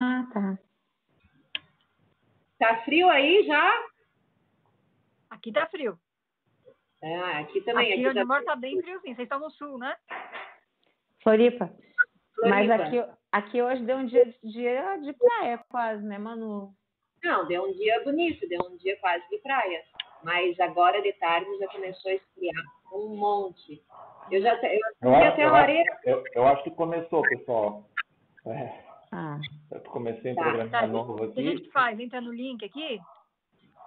Ah, tá. Tá frio aí já? Aqui tá frio. Ah, aqui também. Aqui, aqui onde tá... moro tá bem friozinho. Vocês estão no sul, né? Floripa. Mas Floripa. aqui, aqui hoje deu um dia, dia de praia quase, né, Manu? Não, deu um dia bonito, deu um dia quase de praia. Mas agora de tarde já começou a esfriar um monte. Eu já eu Eu, até a eu acho- lareira. eu, eu acho que começou, pessoal. É, Ah, eu comecei um Tá, programa Tá, novo o que a gente aqui. faz? Entra no link aqui?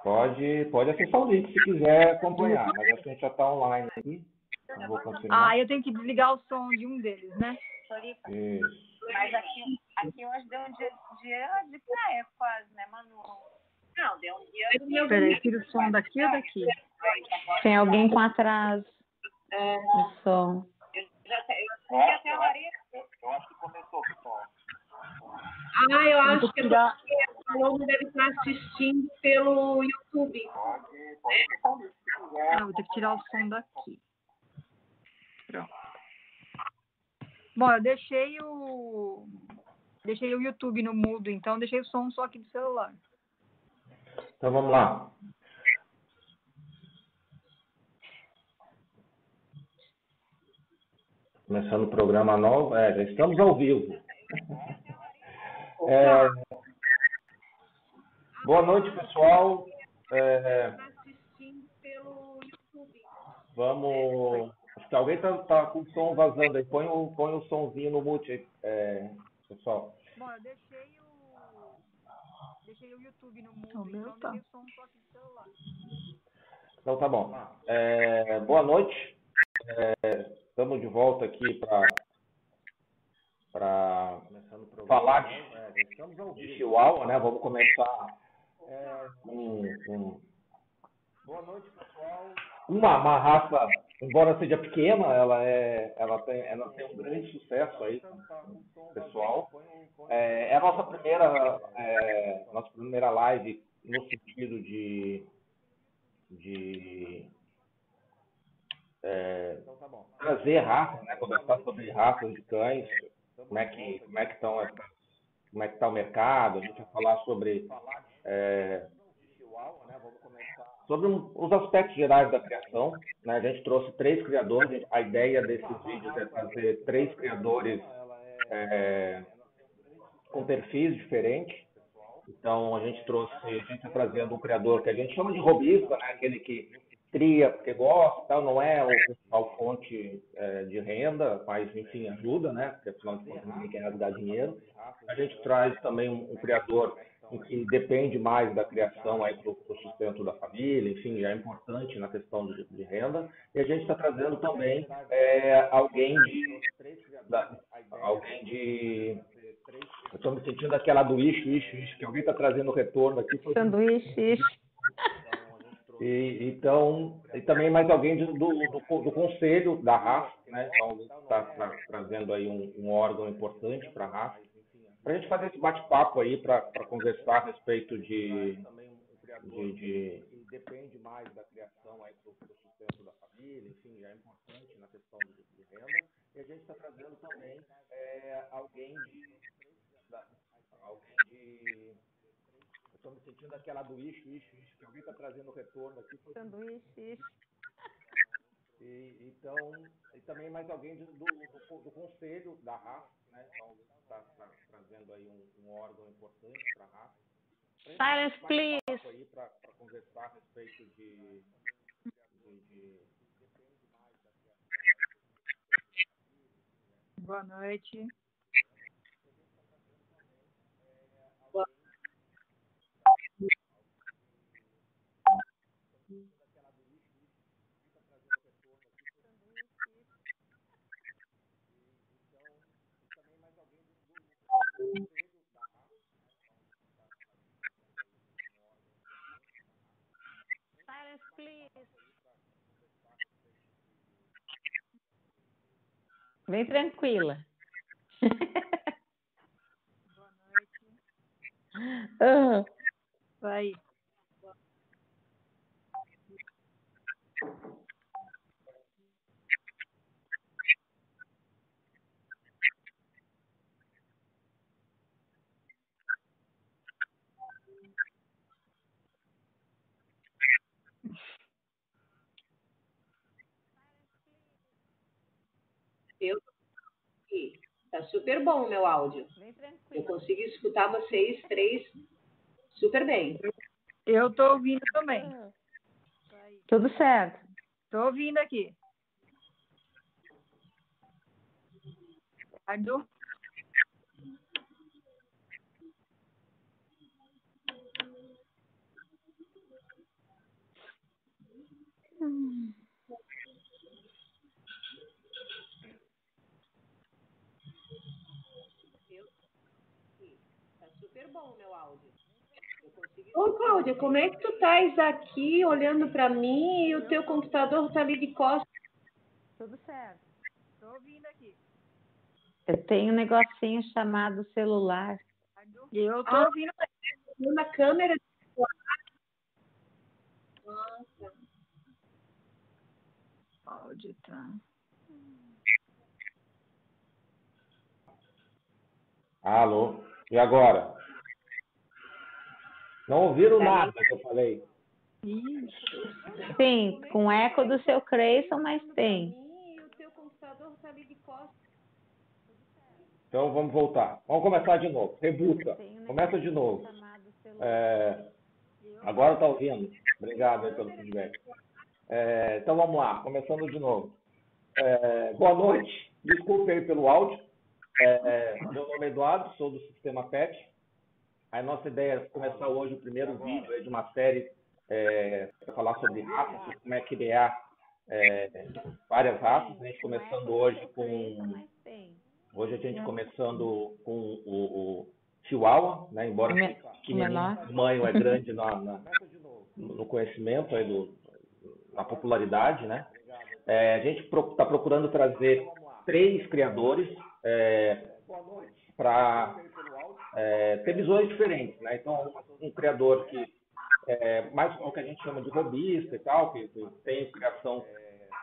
Pode, pode acessar o link se quiser acompanhar, mas acho que a gente já está online aqui. Eu vou confirmar. Ah, eu tenho que desligar o som de um deles, né? Isso. mas aqui, aqui hoje deu um dia, dia de praia quase, né, Manu? Não, deu um dia. Peraí, tira o som daqui ou daqui? Tem alguém com atraso É, no som. eu já eu a lareira. Eu acho que começou, pessoal. Ah, eu acho que tirar. a Paloma deve estar assistindo pelo YouTube. Ah, vou ter que tirar o som daqui. Pronto. Bom, eu deixei o. Deixei o YouTube no mudo, então deixei o som só aqui do celular. Então vamos lá. Começando o programa novo, é, já estamos ao vivo. É, boa noite, pessoal. É, assistindo pelo YouTube. vamos. Acho que alguém está tá com o som vazando aí. Põe o, põe o somzinho no mute aí, é, pessoal. Bom, eu deixei o. Deixei o YouTube no mudo, O meu então tá. o som só aqui do celular. Então tá bom. É, boa noite. É, estamos de volta aqui para para falar de, de Chihuahua, né? Vamos começar é, com, com boa noite pessoal. Uma, uma raça, embora seja pequena, ela é ela tem ela tem um grande sucesso aí pessoal. É, é a nossa primeira é, nossa primeira live no sentido de de é, trazer raças, né? conversar sobre raças de cães, como é que como é que estão como é que está o mercado, a gente vai falar sobre é, sobre os aspectos gerais da criação. Né? A gente trouxe três criadores. A ideia desses vídeos é trazer três criadores é, com perfis diferentes. Então, a gente trouxe, a gente está trazendo um criador que a gente chama de robista, né? aquele que cria porque gosta, tal, não é a principal fonte é, de renda, mas, enfim, ajuda, né? porque afinal de contas ninguém quer rasgar dinheiro. A gente traz também um, um criador que depende mais da criação para o sustento da família, enfim, é importante na questão de, de renda. E a gente está trazendo também é, alguém de da- alguém de estou me sentindo aquela do ixo, ixo, ixo, que alguém está trazendo retorno aqui. Sanduíche. E, então, e também mais alguém do, do, do, do conselho da RAF, né? Então, está trazendo aí um, um órgão importante para a RAF, para a gente fazer esse bate-papo aí, para conversar a respeito de, de, de depende mais da criação aí para o sustento da família, enfim, é importante na questão de, de renda. E a gente está trazendo também é, alguém de da- alguém de estou me sentindo aquela do ixo, ixo, ixo, que alguém está trazendo retorno aqui. Foi... Sanduíche. E, então, e também mais alguém do, do, do, conselho da RAF, né? Então, está trazendo aí um, um órgão importante para a RAF. Silence, please. Aí para conversar a respeito de, de, de Boa noite. Silence, please. Vem tranquila. Boa noite. Ah, Vai. Eu tá super bom o meu áudio. Eu consigo escutar vocês três super bem. Eu tô ouvindo também. Ah. Tudo certo. Tô ouvindo aqui. Eduardo? Tá super bom o meu áudio. Ô, Cláudia, como é que tu estás aqui olhando para mim e o teu computador tá ali de costas? Tudo certo. Tô ouvindo aqui. Eu tenho um negocinho chamado celular. Eu tô Ah. ouvindo Na câmera. áudio, tá? Alô? E agora? Não ouviram nada que eu falei? Ixi. Sim, com eco do seu Creyson, mas tem. O teu computador tá ali de costas. Então vamos voltar. Vamos começar de novo. Rebuta. Um Começa de novo. É, agora tá ouvindo. Obrigado aí pelo feedback. É, então vamos lá, começando de novo. É, boa noite, desculpe aí pelo áudio. É, meu nome é Eduardo, sou do Sistema PET. A nossa ideia é começar hoje o primeiro vídeo de uma série para falar sobre raças, como é criar é, várias raças. A gente começando hoje com. Hoje a gente começando com o, o Chihuahua, né? embora o menor. o tamanho é grande na, na- no conhecimento, aí do, na popularidade. Né? É, a gente está procurando trazer três criadores para ter visões diferentes. Né? Então, um criador que é mais o que a gente chama de robista e tal, que, que tem criação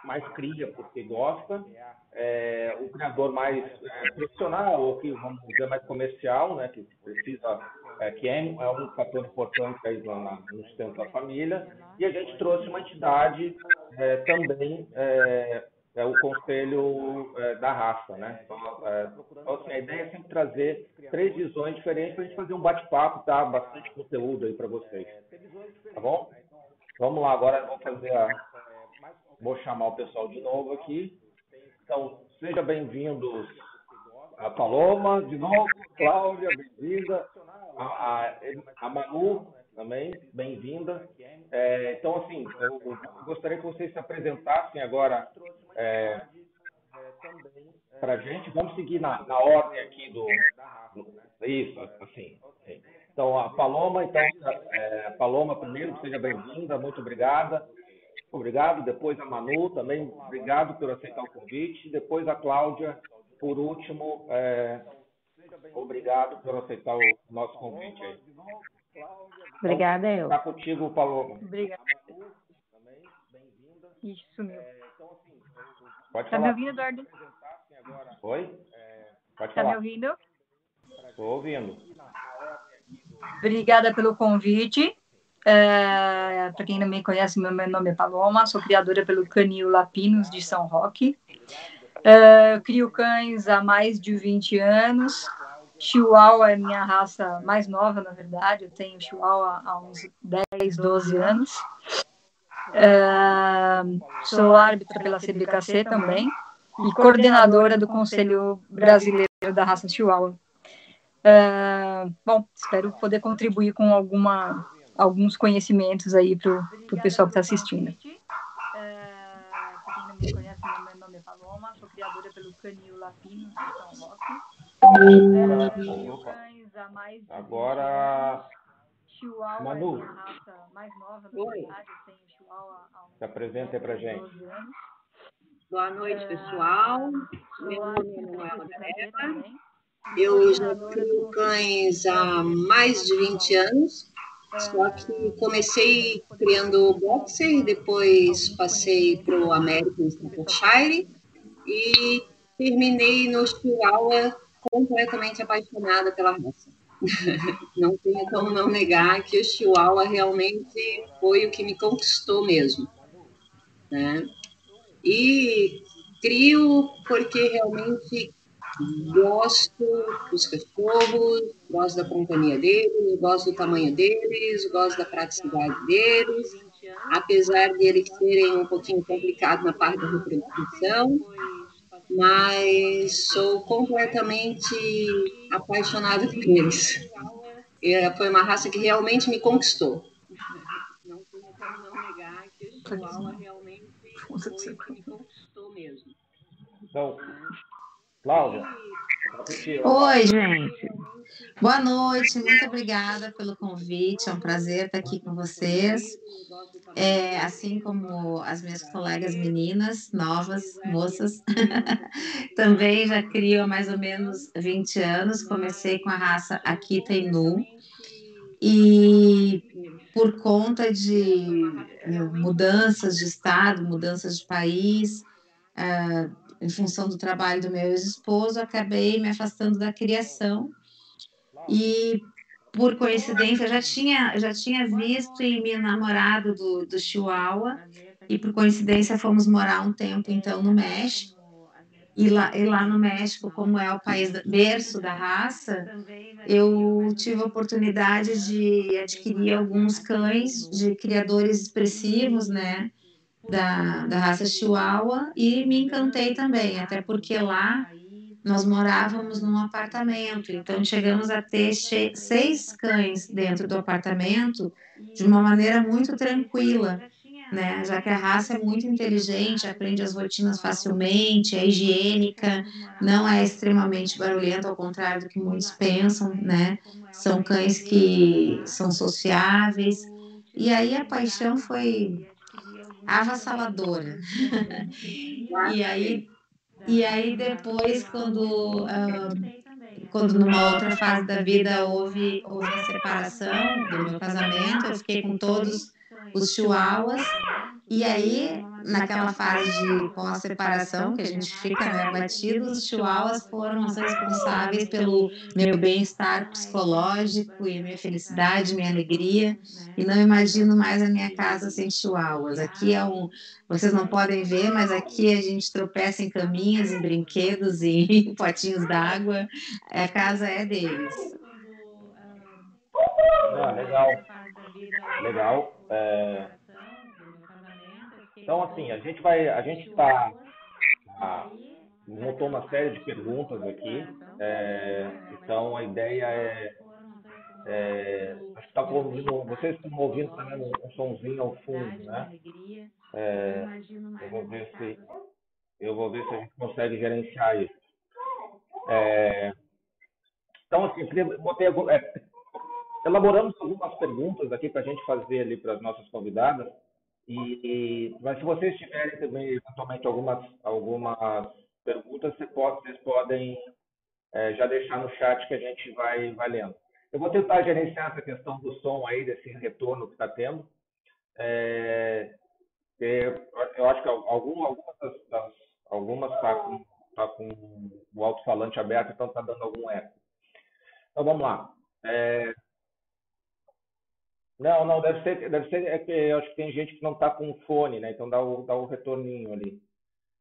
mais cria porque gosta, é, o criador mais é, profissional ou que vamos dizer mais comercial, né, que precisa é, que é, é um fator importante aí na, no sustento da família e a gente trouxe uma entidade é, também é, o conselho é, da raça, né? Então, é, então, assim, a ideia é sempre trazer três visões diferentes para a gente fazer um bate-papo, tá? Bastante conteúdo aí para vocês, tá bom? Vamos lá, agora vou fazer a Vou chamar o pessoal de novo aqui. Então, sejam bem-vindos a Paloma, de novo, Cláudia, bem-vinda. A, a, a Manu também, bem-vinda. É, então, assim, eu, gostaria que vocês se apresentassem agora é, para a gente. Vamos seguir na, na ordem aqui do. Isso, assim. sim. Então, a Paloma, então, é, Paloma primeiro, seja bem-vinda, muito obrigada. Obrigado. Depois a Manu também, obrigado por aceitar o convite. Depois a Cláudia, por último, é, obrigado por aceitar o nosso convite. aí. Obrigada, eu. Está contigo, Paloma. Obrigada. Isso, meu. Pode Tá me falar. ouvindo, Eduardo? Oi? Pode Tá me falar. ouvindo? Estou ouvindo. Obrigada pelo convite. É, Para quem não me conhece, meu meu nome é Paloma, sou criadora pelo Canil Lapinos de São Roque. É, crio cães há mais de 20 anos. Chihuahua é minha raça mais nova, na verdade. Eu tenho Chihuahua há uns 10, 12 anos. É, sou árbitra pela CBKC também e coordenadora do Conselho Brasileiro da Raça Chihuahua. É, bom, espero poder contribuir com alguma, alguns conhecimentos aí para o pessoal que está assistindo. Para quem não me conhece, meu nome é Paloma, sou criadora pelo Canil Lapinos Agora, Chihuahua Manu. minha raça mais nova, na Oi. verdade. Eu tenho Chihuahua há uns se apresenta aí pra gente. 12 anos. Boa noite, pessoal. Meu nome é Manuela. Eu já crio cães há mais de 20 anos, só que comecei criando boxer, depois passei para o American Staffordshire e terminei no Chihuahua completamente apaixonada pela raça. Não tenho como não negar que o Chihuahua realmente foi o que me conquistou mesmo. Né? E crio porque realmente gosto dos cachorros, gosto da companhia deles, gosto do tamanho deles, gosto da praticidade deles, apesar de eles serem um pouquinho complicados na parte da reprodução, mas sou completamente apaixonada por eles. E foi uma raça que realmente me conquistou. Não tem como não negar que o Chihuahua realmente foi me conquistou mesmo. Então, Cláudia. Oi, gente. Boa noite, muito obrigada pelo convite. É um prazer estar aqui com vocês. É, assim como as minhas colegas meninas, novas, moças, também já crio há mais ou menos 20 anos. Comecei com a raça Akita Inu. E por conta de eh, mudanças de estado, mudanças de país, uh, em função do trabalho do meu ex-esposo, acabei me afastando da criação e por coincidência já tinha já tinha visto e me namorado do, do Chihuahua e por coincidência fomos morar um tempo então no México e lá, e lá no México, como é o país berço da raça, eu tive a oportunidade de adquirir alguns cães de criadores expressivos, né? da, da raça Chihuahua e me encantei também, até porque lá nós morávamos num apartamento, então chegamos a ter seis cães dentro do apartamento de uma maneira muito tranquila, né? Já que a raça é muito inteligente, aprende as rotinas facilmente, é higiênica, não é extremamente barulhenta, ao contrário do que muitos pensam, né? São cães que são sociáveis. E aí a paixão foi avassaladora. e aí e aí depois quando uh, quando numa outra fase da vida houve houve a separação do meu casamento, eu fiquei com todos os chihuahuas e aí, naquela fase de pós-separação, que a gente fica né, abatido, os chihuahuas foram os responsáveis pelo meu bem-estar psicológico e minha felicidade, minha alegria. E não imagino mais a minha casa sem chihuahuas. Aqui é um. Vocês não podem ver, mas aqui a gente tropeça em caminhas, em brinquedos em potinhos d'água. A casa é deles. Ah, legal. Legal. É... Então, assim, a gente vai, a gente está ah, montou uma série de perguntas aqui. É, então, a ideia é, é acho que tá ouvindo, vocês estão ouvindo também um, um somzinho ao fundo, né? É, eu vou ver se eu vou ver se a gente consegue gerenciar isso. É, então, assim, eu botei, é, elaboramos algumas perguntas aqui para a gente fazer ali para as nossas convidadas. E, e, mas se vocês tiverem também eventualmente algumas, algumas perguntas, vocês podem é, já deixar no chat que a gente vai, vai lendo. Eu vou tentar gerenciar essa questão do som aí, desse retorno que está tendo. É, eu acho que algum, algumas das, algumas está com, tá com o alto-falante aberto, então está dando algum eco. Então vamos lá. É, não, não, deve ser, deve ser, é que eu acho que tem gente que não está com fone, né? Então dá o, dá o retorninho ali.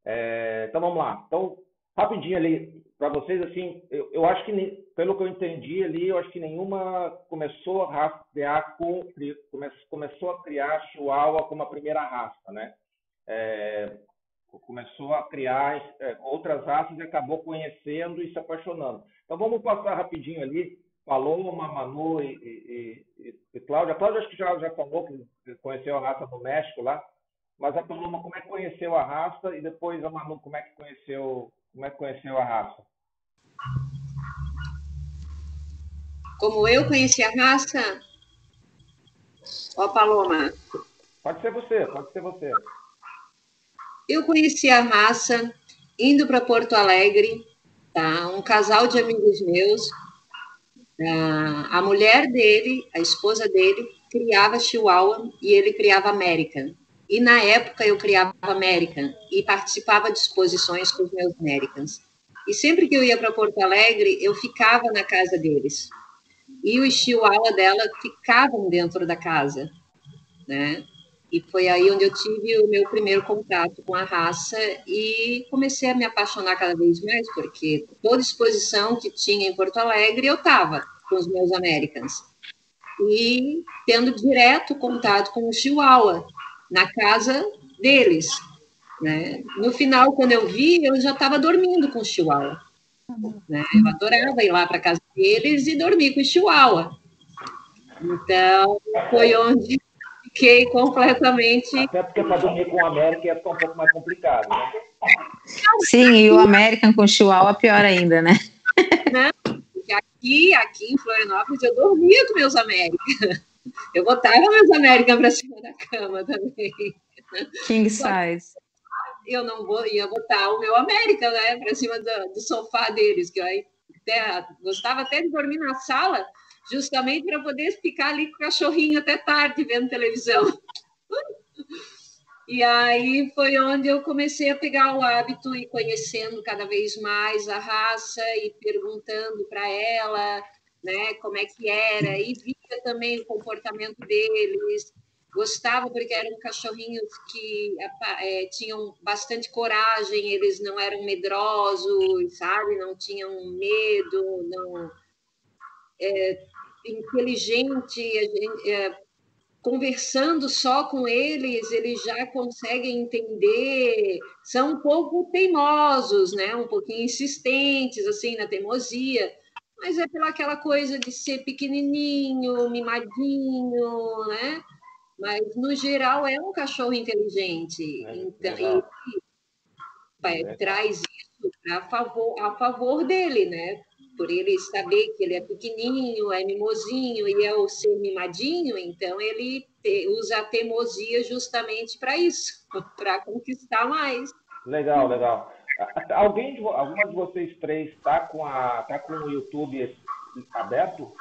É, então vamos lá. Então, rapidinho ali, para vocês, assim, eu, eu acho que, pelo que eu entendi ali, eu acho que nenhuma começou a rastrear com, come, começou a criar Chihuahua como a primeira raça, né? É, começou a criar é, outras raças e acabou conhecendo e se apaixonando. Então vamos passar rapidinho ali Paloma, Manu e, e, e, e Cláudia. A Cláudia acho que já, já falou que conheceu a raça no México lá, mas a Paloma como é que conheceu a raça e depois a Manu como é que conheceu, como é que conheceu a raça? Como eu conheci a raça? Ó, Paloma. Pode ser você, pode ser você. Eu conheci a raça indo para Porto Alegre, tá? Um casal de amigos meus a mulher dele, a esposa dele, criava Chihuahua e ele criava American. E na época eu criava American e participava de exposições com os meus Americans. E sempre que eu ia para Porto Alegre, eu ficava na casa deles. E os Chihuahua dela ficavam dentro da casa, né? E foi aí onde eu tive o meu primeiro contato com a raça e comecei a me apaixonar cada vez mais, porque toda exposição que tinha em Porto Alegre eu estava com os meus Americans. E tendo direto contato com o Chihuahua, na casa deles. Né? No final, quando eu vi, eu já estava dormindo com o Chihuahua. Né? Eu adorava ir lá para casa deles e dormir com o Chihuahua. Então, foi onde fiquei completamente. Até porque para dormir com o América ia ficar um pouco mais complicado, né? Sim, e o American com o Chihuahua pior ainda, né? Não, aqui, aqui em Florianópolis eu dormia com meus América. Eu botava meus América para cima da cama também. King size. Eu não vou, ia botar o meu América, né, para cima do, do, sofá deles, que eu até, gostava até de dormir na sala, justamente para poder ficar ali com o cachorrinho até tarde vendo televisão. E aí foi onde eu comecei a pegar o hábito e conhecendo cada vez mais a raça e perguntando para ela, né, como é que era e via também o comportamento deles. Gostava porque eram cachorrinhos que é, tinham bastante coragem, eles não eram medrosos, sabe? Não tinham medo, não é, inteligente, gente, é, conversando só com eles, eles já conseguem entender, são um pouco teimosos, né? Um pouquinho insistentes assim na teimosia, mas é pela aquela coisa de ser pequenininho, mimadinho, né? Mas no geral é um cachorro inteligente, é, então e, traz isso a favor a favor dele, né? Por ele saber que ele é pequenininho, é mimosinho e é o ser mimadinho, então ele te, usa a teimosia justamente para isso, para conquistar mais. Legal, legal. Alguém de, alguma de vocês três está com, a, tá com o YouTube aberto?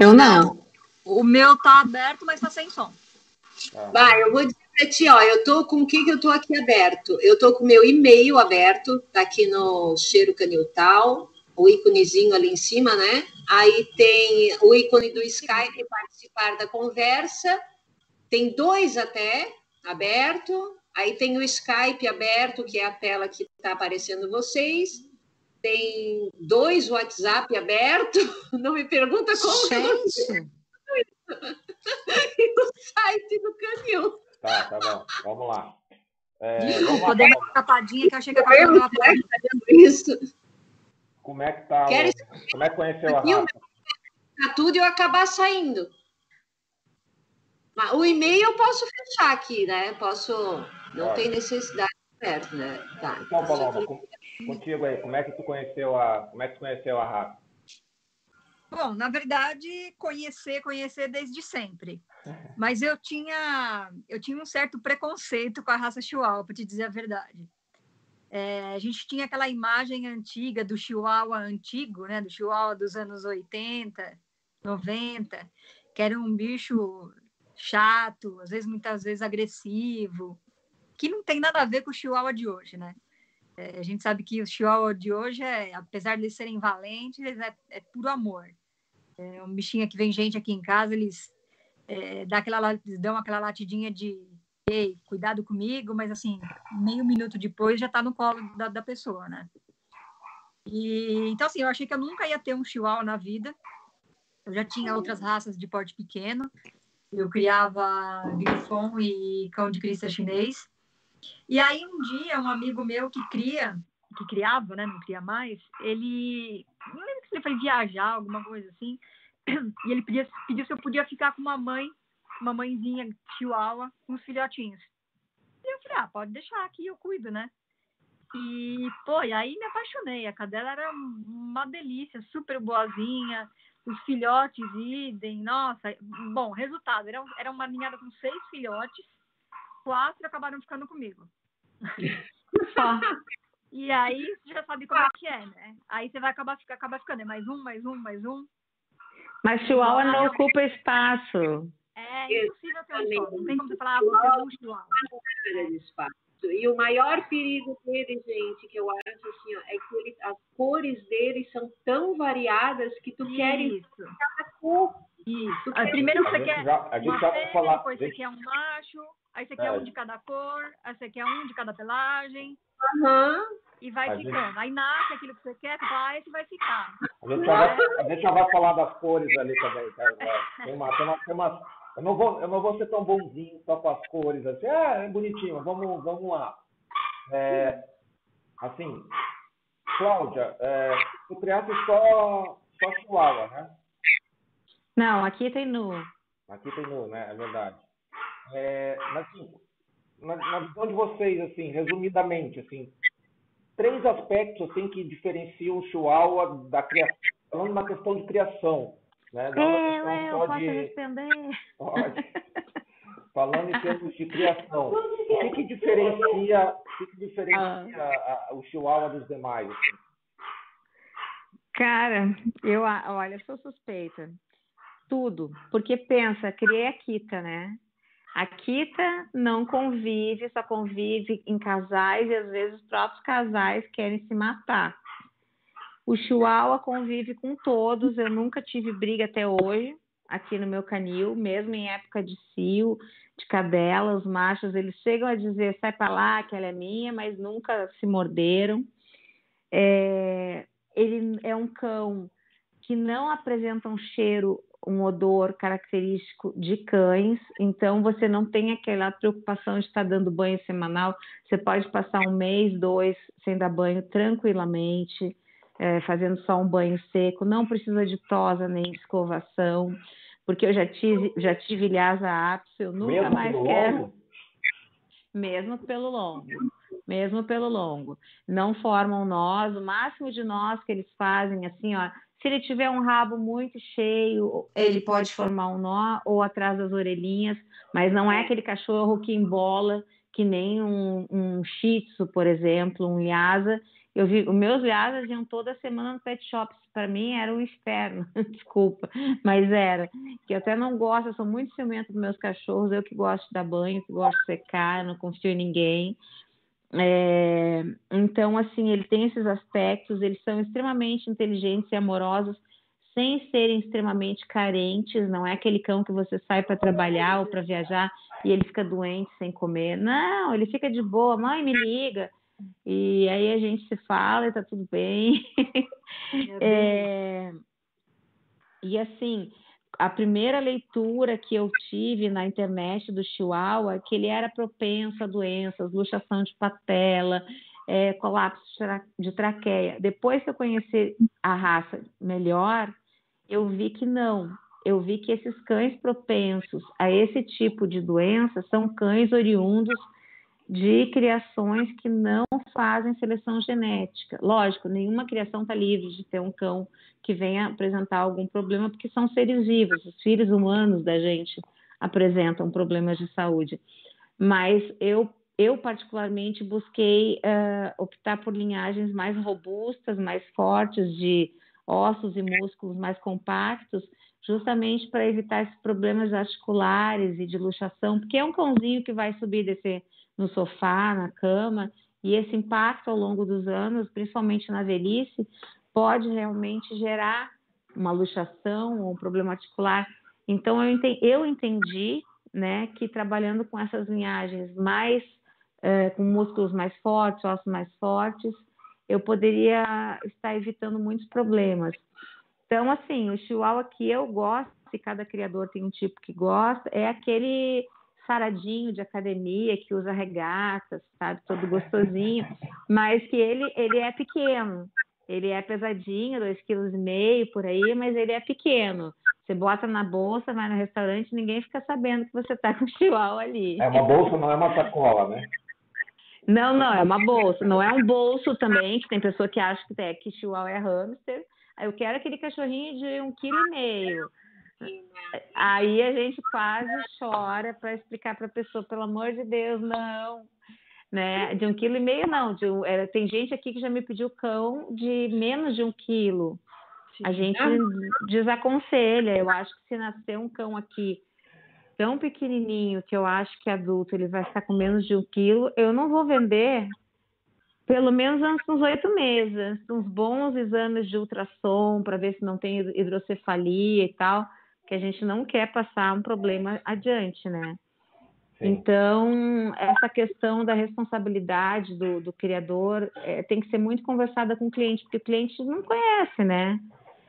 Eu não. O meu está aberto, mas está sem som. Ah. Vai, eu vou dizer para ti, ó, eu tô com o que que eu tô aqui aberto? Eu tô com o meu e-mail aberto, tá aqui no Cheiro Caniltal, o íconezinho ali em cima, né? Aí tem o ícone do Skype participar da conversa. Tem dois até aberto. Aí tem o Skype aberto, que é a tela que está aparecendo vocês. Tem dois WhatsApp aberto. Não me pergunta como. Gente. e o site do Canil. Tá, tá bom. Vamos lá. É, vamos lá, Podemos uma tapadinha que eu achei que eu estava fazendo isso. Como é que tá? Quero... O... Como é que conheceu a raça? Tá tudo e eu acabar saindo. O e-mail eu posso fechar aqui, né? Posso. Não tem necessidade perto, né? Tá. Então, Paloma, contigo aí, como é que tu conheceu a. Como é que tu conheceu a raça? Bom, na verdade, conhecer, conhecer desde sempre. Mas eu tinha, eu tinha um certo preconceito com a raça Chihuahua, para te dizer a verdade. É, a gente tinha aquela imagem antiga do Chihuahua antigo, né, do Chihuahua dos anos 80, 90, que era um bicho chato, às vezes muitas vezes agressivo, que não tem nada a ver com o Chihuahua de hoje, né? É, a gente sabe que o Chihuahua de hoje, é, apesar de eles serem valentes, é, é puro amor. É um bichinho que vem gente aqui em casa, eles, é, dá aquela, eles dão aquela latidinha de ei, cuidado comigo, mas assim, meio minuto depois já está no colo da, da pessoa, né? E, então, assim, eu achei que eu nunca ia ter um chihuahua na vida. Eu já tinha outras raças de porte pequeno. Eu criava grifon e cão de crista chinês. E aí, um dia, um amigo meu que cria, que criava, né, não cria mais, ele, não lembro se ele foi viajar, alguma coisa assim, e ele pediu, pediu se eu podia ficar com uma mãe uma mãezinha chihuahua com os filhotinhos. E eu falei, ah, pode deixar aqui, eu cuido, né? E, pô, e aí me apaixonei. A cadela era uma delícia, super boazinha. Os filhotes idem, nossa. Bom, resultado, era, era uma ninhada com seis filhotes, quatro acabaram ficando comigo. e aí você já sabe como é que é, né? Aí você vai acabar, acabar ficando, é mais um, mais um, mais um. Mas Chihuahua não ocupa espaço. É impossível ter um só. Não tem como você falar, ah, você é um igual. E o maior perigo dele, gente, que eu acho assim, ó, é que ele, as cores dele são tão variadas que tu Isso. quer cada cor Isso. Aí, primeiro você quer já, a gente já vai falar, depois gente... você quer um macho, aí você quer É. um de cada cor, aí você quer um de cada pelagem, Aham. e vai A gente- ficando. Aí nasce aquilo que você quer, fala, ah, esse vai ficar. A gente, já vai, a gente já vai falar das cores ali também, tá? É, Tem uma, tem uma, tem uma, eu, não vou, eu não vou ser tão bonzinho só com as cores, assim, ah, é bonitinho, vamos, vamos lá. É, assim, Cláudia, é, tu criaste só, só chihuahua, né? Não, aqui tem nu. Aqui tem nu, né? É verdade. É, mas, assim, na, na visão de vocês, assim, resumidamente, assim, três aspectos assim, que diferenciam o Chihuahua da criação, falando na questão de criação, né? Não Eu, questão eu posso de, responder. Pode. falando em termos de criação, o que, que diferencia, o que, que diferencia a- a- o Chihuahua dos demais? assim? Cara, eu, olha, sou suspeita. Tudo. Porque pensa, criei a Kita, né? A Kita não convive, só convive em casais e às vezes os próprios casais querem se matar. O Chihuahua convive com todos, eu nunca tive briga até hoje aqui no meu canil, mesmo em época de cio, de cadela, os machos, eles chegam a dizer, sai pra lá, que ela é minha, mas nunca se morderam. É, ele é um cão que não apresenta um cheiro, um odor característico de cães, então você não tem aquela preocupação de estar dando banho semanal. Você pode passar um mês, dois sem dar banho tranquilamente, é, fazendo só um banho seco, não precisa de tosa nem de escovação, porque eu já tive, já tive Lhasa apis, eu nunca Mesmo mais quero longo? mesmo pelo longo, mesmo pelo longo. Não formam nós, o máximo de nós que eles fazem, assim, ó, se ele tiver um rabo muito cheio, ele pode formar um nó ou atrás das orelhinhas, mas não é aquele cachorro que embola, que nem um, um shih tzu, por exemplo, um lhasa. Eu vi, os meus lhasas iam toda semana no pet shop, para mim era um inferno, desculpa, mas era. Que eu até não gosto, eu sou muito ciumenta dos meus cachorros, eu que gosto de dar banho, que gosto de secar, não confio em ninguém. É, então, assim, ele tem esses aspectos, eles são extremamente inteligentes e amorosos, sem serem extremamente carentes. Não é aquele cão que você sai para trabalhar ou para viajar e ele fica doente sem comer. Não, ele fica de boa, mãe, me liga. E aí a gente se fala e tá tudo bem. É, e assim, a primeira leitura que eu tive na internet do Chihuahua é que ele era propenso a doenças, luxação de patela, é, colapso de tra- de traqueia. Depois que eu conheci a raça melhor, eu vi que não. Eu vi que esses cães propensos a esse tipo de doença são cães oriundos de criações que não fazem seleção genética. Lógico, nenhuma criação está livre de ter um cão que venha apresentar algum problema, porque são seres vivos, os filhos humanos da gente apresentam problemas de saúde. Mas eu, eu particularmente, busquei eh, optar por linhagens mais robustas, mais fortes, de ossos e músculos mais compactos, justamente para evitar esses problemas articulares e de luxação, porque é um cãozinho que vai subir e descer no sofá, na cama, e esse impacto ao longo dos anos, principalmente na velhice, pode realmente gerar uma luxação ou um problema articular. Então, eu entendi, eu entendi né, que trabalhando com essas linhagens mais, eh, com músculos mais fortes, ossos mais fortes, eu poderia estar evitando muitos problemas. Então, assim, o chihuahua que eu gosto, se cada criador tem um tipo que gosta, é aquele saradinho de academia que usa regatas, sabe, todo gostosinho, mas que ele, ele é pequeno. Ele é pesadinho, dois quilos e meio por aí, mas ele é pequeno. Você bota na bolsa, vai no restaurante, ninguém fica sabendo que você está com chihuahua ali. É uma bolsa, não é uma sacola, né? Não, não, é uma bolsa. Não é um bolso também, que tem pessoa que acha que, é, que chihuahua é hamster. Eu quero aquele cachorrinho de um quilo e meio. Aí a gente quase chora para explicar para a pessoa, pelo amor de Deus, não. Né? De um quilo e meio, não. De um, é, tem gente aqui que já me pediu cão de menos de um quilo. A gente desaconselha. Eu acho que se nascer um cão aqui tão pequenininho que eu acho que adulto ele vai ficar com menos de um quilo, eu não vou vender pelo menos antes uns oito meses, uns bons exames de ultrassom para ver se não tem hidrocefalia e tal, que a gente não quer passar um problema adiante, né? Sim. Então, essa questão da responsabilidade do, do criador é, tem que ser muito conversada com o cliente, porque o cliente não conhece, né?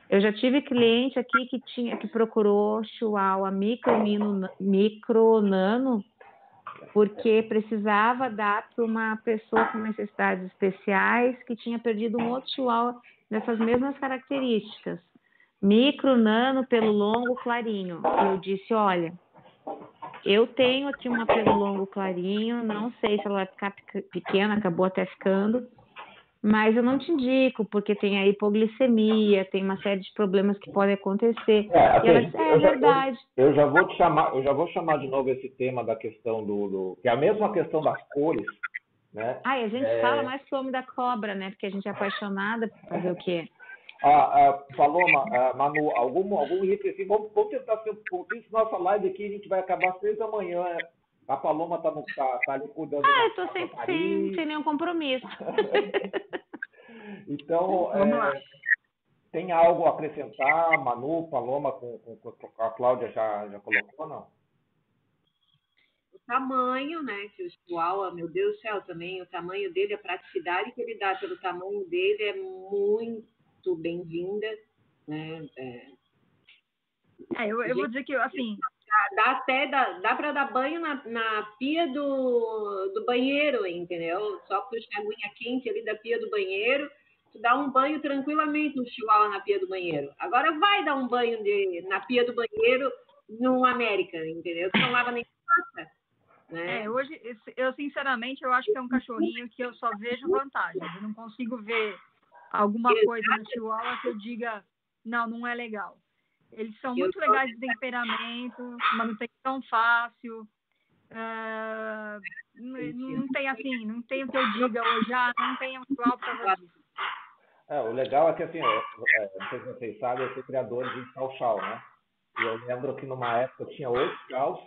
Eu já tive cliente aqui que tinha que procurou Chihuahua micro, mino, micro nano porque precisava dar para uma pessoa com necessidades especiais que tinha perdido um outro chihuahua dessas mesmas características. Micro, nano, pelo longo, clarinho. Eu disse, olha, eu tenho aqui uma pelo longo clarinho, não sei se ela vai ficar pequena, acabou até ficando, mas eu não te indico, porque tem a hipoglicemia, tem uma série de problemas que podem acontecer. É, assim, ela disse, é, é verdade. Já, eu, eu, já vou te chamar, eu já vou chamar de novo esse tema da questão do, do que é a mesma questão das cores, né? Ah, e a gente é... fala mais que o homem da cobra, né? Porque a gente é apaixonada por fazer o quê? Ah, ah, Paloma, ah, Manu, algum, algum item assim, vamos, vamos tentar ser um pouquinho, nossa live aqui a gente vai acabar às seis da manhã, a Paloma está tá, tá ali cuidando. Ah, eu estou sempre sem, sem nenhum compromisso. então, é, tem algo a acrescentar, Manu, Paloma, com, com, com a Cláudia já, já colocou, não? O tamanho, né, que o Chihuahua, meu Deus do céu, também, o tamanho dele, a praticidade que ele dá pelo tamanho dele é muito bem-vinda, né, é, é, eu, eu vou dizer que, assim, dá até dá, dá para dar banho na, na pia do, do banheiro, entendeu? Só puxar a aguinha quente ali da pia do banheiro, tu dá um banho tranquilamente um chihuahua na pia do banheiro. Agora vai dar um banho de, na pia do banheiro no América, entendeu? Tu não lava nem passa. Né? É, hoje, eu sinceramente, eu acho que é um cachorrinho que eu só vejo vantagens. Eu não consigo ver alguma coisa no chihuahua que eu diga, não, não é legal. Eles são muito legais de temperamento, manutenção fácil. Uh, não, não, tem assim, não tem o que eu diga hoje, ah, não tem igual para disso. É, o legal é que assim, é, não sei se vocês sabem, eu sou criador de chau-chau, né? E eu lembro que numa época eu tinha oito chaus.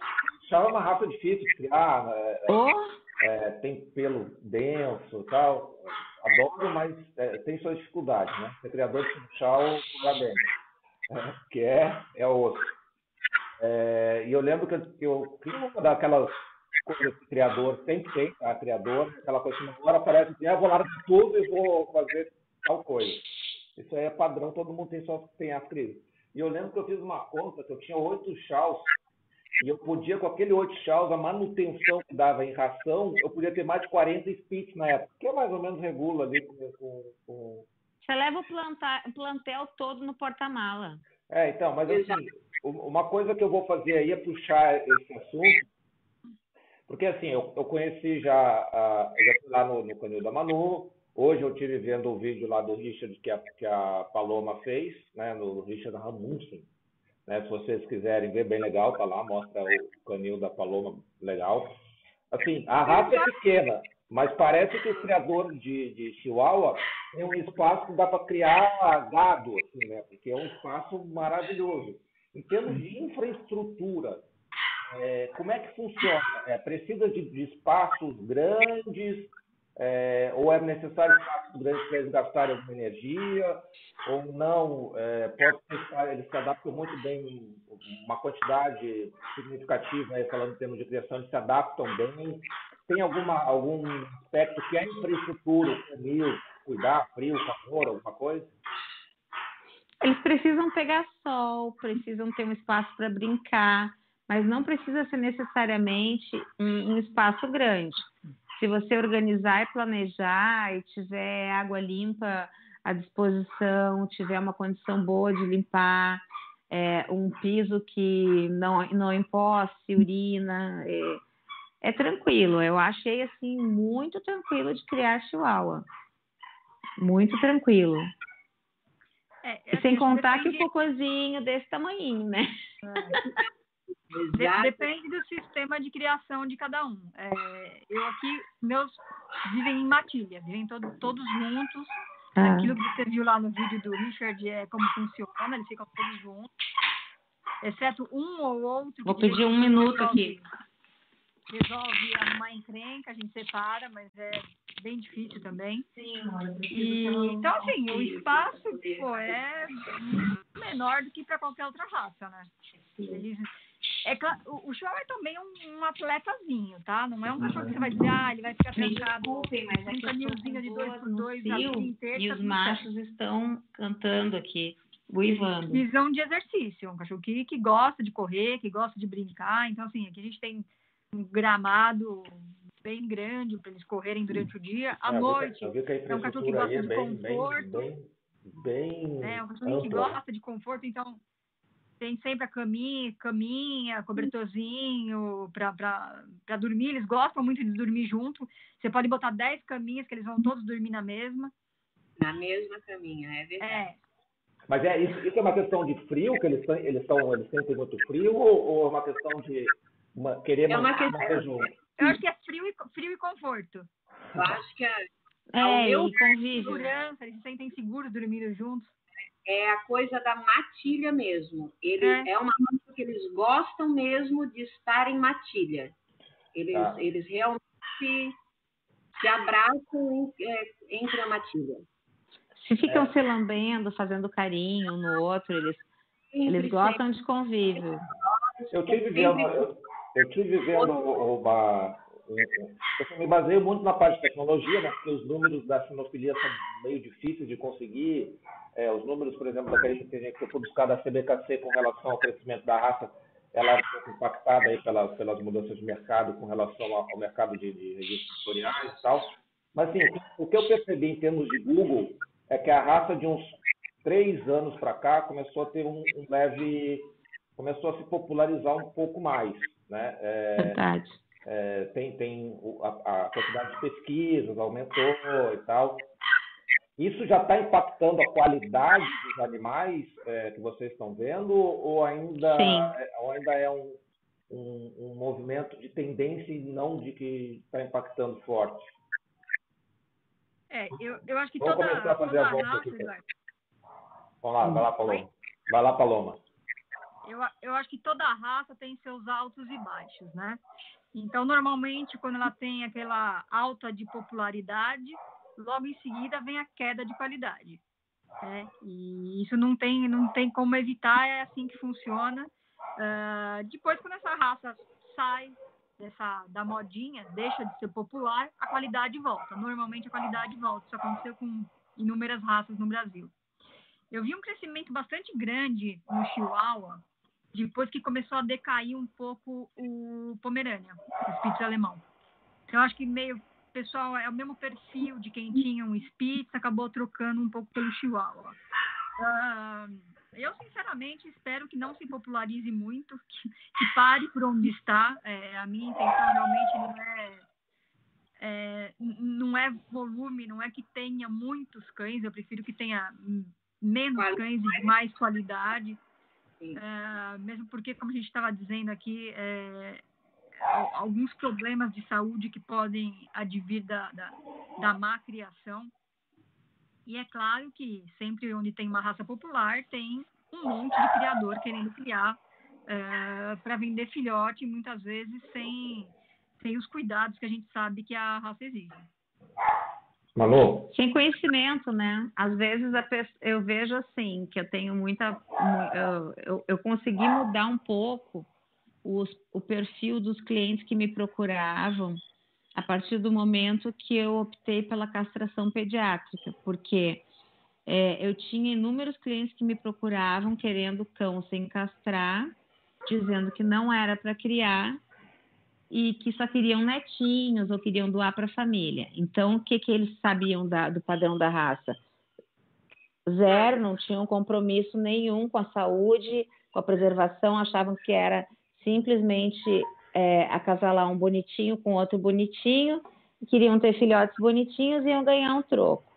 Chau é uma raça difícil de criar, é, oh. é, tem pelo denso e tal. Adoro, mas é, tem suas dificuldades, né? Ser criador de chau lá dentro que é, é osso. É, e eu lembro que eu, queria dar aquelas coisas que criador sempre tem, tá? criador, aquela coisa que uma hora aparece assim, ah, vou largar tudo e vou fazer tal coisa. Isso aí é padrão, todo mundo tem só tem as crises. E eu lembro que eu fiz uma conta que eu tinha oito chaus e eu podia, com aquele oito chaus, a manutenção que dava em ração, eu podia ter mais de 40 spits na época, que é mais ou menos regula ali com, com, você leva o, planta, o plantel todo no porta-mala. É, então, mas assim, uma coisa que eu vou fazer aí é puxar esse assunto, porque assim, eu, eu conheci já, uh, já fui lá no, no canil da Manu, hoje eu tive vendo o vídeo lá do Richard que a, que a Paloma fez, né, no Richard Ramundsen, né, se vocês quiserem ver, bem legal, tá lá, mostra o canil da Paloma, legal. Assim, a raça é pequena, mas parece que o criador de, de Chihuahua tem um espaço que dá para criar gado, assim, né? Porque é um espaço maravilhoso. Em termos de infraestrutura, é, como é que funciona? É, precisa de, de espaços grandes? É, ou é necessário gastarem alguma energia? Ou não? É, pode ser, eles se adaptam muito bem, uma quantidade significativa, falando em termos de criação, eles se adaptam bem tem alguma, algum aspecto que é infraestrutura, canil, cuidar, frio, calor, alguma coisa? Eles precisam pegar sol, precisam ter um espaço para brincar, mas não precisa ser necessariamente um, um espaço grande. Se você organizar e planejar e tiver água limpa à disposição, tiver uma condição boa de limpar, é, um piso que não, não emposse urina, é, é tranquilo. Eu achei assim muito tranquilo de criar chihuahua. Muito tranquilo. É, sem contar que o cocôzinho desse tamanho, né? É. depende do sistema de criação de cada um. É, eu aqui, meus vivem em matilha, vivem todo, todos juntos. Ah. Aquilo que você viu lá no vídeo do Richard é como funciona, eles ficam todos juntos. Exceto um ou outro. Vou pedir um minuto aqui resolve arrumar encrenca, a gente separa, mas é bem difícil também. Sim, e, então, assim, o espaço, pô, é menor do que para qualquer outra raça, né? Eles, é, o, o Chihuahua é também um, um, atletazinho, tá? Não é um cachorro que você vai dizer, ah, ele vai ficar trancado. mas é um caminhozinho de dois por dois a vida inteira. E os machos estão cantando aqui, uivando. Visão de exercício, um cachorro que, que gosta de correr, que gosta de brincar. Então, assim, aqui a gente tem um gramado bem grande para eles correrem durante o dia. À é, noite, é um cachorro que gosta é de bem, conforto. Bem, bem, bem é um cachorro que gosta de conforto, então tem sempre a caminha, caminha cobertorzinho para dormir. Eles gostam muito de dormir junto. Você pode botar 10 caminhas que eles vão todos dormir na mesma. Na mesma caminha, é verdade. É. Mas é, isso, isso é uma questão de frio, que eles, eles, estão, eles sentem muito frio, ou, ou é uma questão de uma, querer é uma questão, junto? Eu acho que é frio e, frio e conforto. Eu acho que é. É, e convívio. Segurança, eles se sentem seguros dormindo juntos é a coisa da matilha mesmo. Ele é, é uma coisa que eles gostam mesmo de estar em matilha. Eles, ah. eles realmente se abraçam em, é, entre a matilha. Se ficam é. se lambendo, fazendo carinho um no outro, eles, sempre, eles gostam sempre. de convívio. Eu tive vendo, eu, eu tive vendo uma, eu me baseio muito na parte de tecnologia, né, porque os números da sinofilia são meio difíceis de conseguir. É, os números, por exemplo, daquele que a gente foi buscar da CBKC com relação ao crescimento da raça, ela é impactada aí pelas, pelas mudanças de mercado com relação ao, ao mercado de, de registros tutoriais e tal. Mas, assim, o que eu percebi em termos de Google é que a raça de uns três anos para cá começou a ter um, um, leve... começou a se popularizar um pouco mais, né? É, Verdade é, tem, tem a, a, quantidade de pesquisas aumentou e tal. Isso já está impactando a qualidade dos animais é, que vocês estão vendo ou ainda, é, ou ainda é um, um, um, movimento de tendência e não de que está impactando forte? É, eu, eu acho que Vamos toda, começar a fazer a volta raça, aqui. Vamos lá, vai lá, Paloma. Vai lá, Paloma. Eu, eu acho que toda raça tem seus altos e baixos, né? Então, normalmente, quando ela tem aquela alta de popularidade, logo em seguida vem a queda de qualidade. Né? E isso não tem, não tem como evitar, é assim que funciona. Uh, depois, quando essa raça sai dessa, da modinha, deixa de ser popular, a qualidade volta. Normalmente, a qualidade volta. Isso aconteceu com inúmeras raças no Brasil. Eu vi um crescimento bastante grande no Chihuahua, depois que começou a decair um pouco o Pomerânia, o Spitz alemão. Então, eu acho que meio, pessoal, é o mesmo perfil de quem tinha um Spitz, acabou trocando um pouco pelo Chihuahua. Uh, eu, sinceramente, espero que não se popularize muito, que, que pare por onde está. É, a minha intenção realmente não é, é, não é volume, não é que tenha muitos cães, eu prefiro que tenha menos cães e mais qualidade. É, mesmo porque, como a gente estava dizendo aqui, é, alguns problemas de saúde que podem advir da, da, da má criação. E é claro que sempre onde tem uma raça popular, tem um monte de criador querendo criar é, para vender filhote, muitas vezes sem, sem os cuidados que a gente sabe que a raça exige. Malu? Sem conhecimento, né? Às vezes eu vejo assim, que eu tenho muita. Eu, eu consegui mudar um pouco os, o perfil dos clientes que me procuravam a partir do momento que eu optei pela castração pediátrica, porque é, eu tinha inúmeros clientes que me procuravam querendo cão sem castrar, dizendo que não era para criar e que só queriam netinhos ou queriam doar para a família. Então, o que, que eles sabiam da, do padrão da raça? Zero, não tinham compromisso nenhum com a saúde, com a preservação, achavam que era simplesmente é, acasalar um bonitinho com outro bonitinho, queriam ter filhotes bonitinhos e iam ganhar um troco.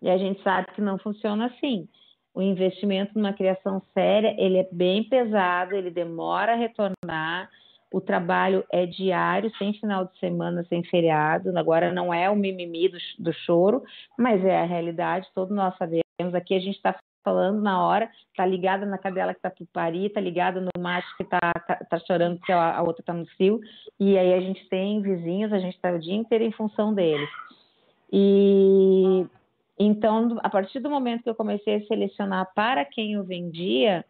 E a gente sabe que não funciona assim. O investimento numa criação séria, ele é bem pesado, ele demora a retornar, o trabalho é diário, sem final de semana, sem feriado. Agora não é o mimimi do, do choro, mas é a realidade, todos nós sabemos. Aqui a gente está falando na hora, está ligada na cadela que está para parir, está ligada no macho que está tá, tá chorando porque a, a outra está no cio, e aí a gente tem vizinhos, a gente está o dia inteiro em função deles. E Então, a partir do momento que eu comecei a selecionar para quem eu vendia,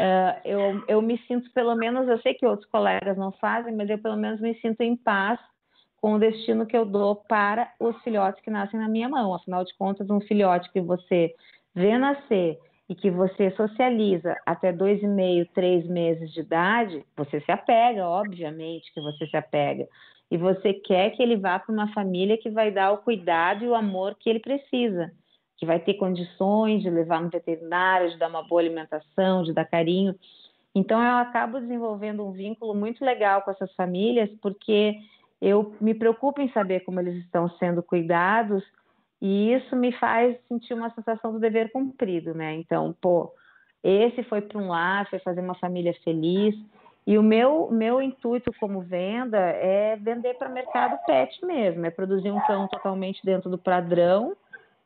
uh, eu, eu me sinto, pelo menos, eu sei que outros colegas não fazem, mas eu pelo menos me sinto em paz com o destino que eu dou para os filhotes que nascem na minha mão. Afinal de contas, um filhote que você vê nascer e que você socializa até dois e meio, três meses de idade, você se apega, obviamente que você se apega. E você quer que ele vá para uma família que vai dar o cuidado e o amor que ele precisa, que vai ter condições de levar no veterinário, de dar uma boa alimentação, de dar carinho. Então eu acabo desenvolvendo um vínculo muito legal com essas famílias, porque eu me preocupo em saber como eles estão sendo cuidados e isso me faz sentir uma sensação do dever cumprido, né? Então, pô, esse foi para um lar, foi fazer uma família feliz. E o meu, meu intuito como venda é vender para mercado pet mesmo, é produzir um cão totalmente dentro do padrão,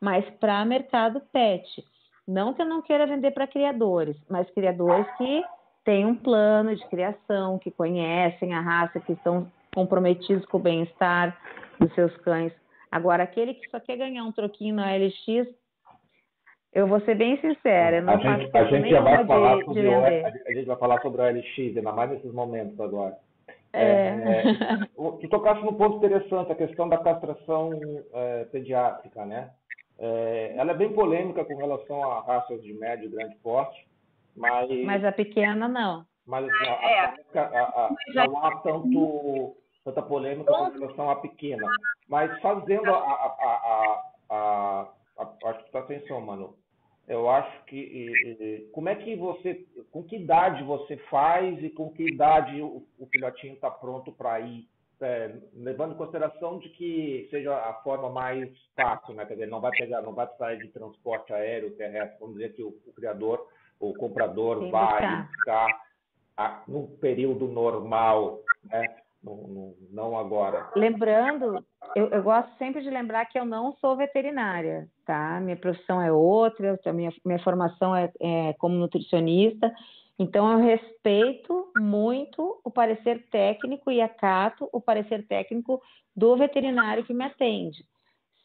mas para mercado pet. Não que eu não queira vender para criadores, mas criadores que têm um plano de criação, que conhecem a raça, que estão comprometidos com o bem-estar dos seus cães. Agora, aquele que só quer ganhar um troquinho na LX, eu vou ser bem sincera, não a gente, a gente já vai falar de, sobre de o, a gente vai falar sobre a LX, ainda mais nesses momentos agora. É. é, tu tocaste num ponto interessante, a questão da castração é, pediátrica, né? É, ela é bem polêmica com relação a raças de médio e grande porte, mas... Mas a pequena não. Mas assim, a, a, a, não há tanto tanta polêmica com relação à pequena. Mas fazendo a, a, a, a, a acho que está atenção, mano. Eu acho que e, como é que você, com que idade você faz e com que idade o, o filhotinho está pronto para ir, é, levando em consideração de que seja a forma mais fácil, né? Quer dizer, não vai pegar, não vai sair de transporte aéreo, terrestre, vamos dizer que o, o criador, o comprador vai buscar a, no período normal, né? não, não agora. Lembrando, eu, eu, gosto sempre de lembrar que eu não sou veterinária, tá? Minha profissão é outra, minha, minha formação é, é como nutricionista, então eu respeito muito o parecer técnico e acato o parecer técnico do veterinário que me atende.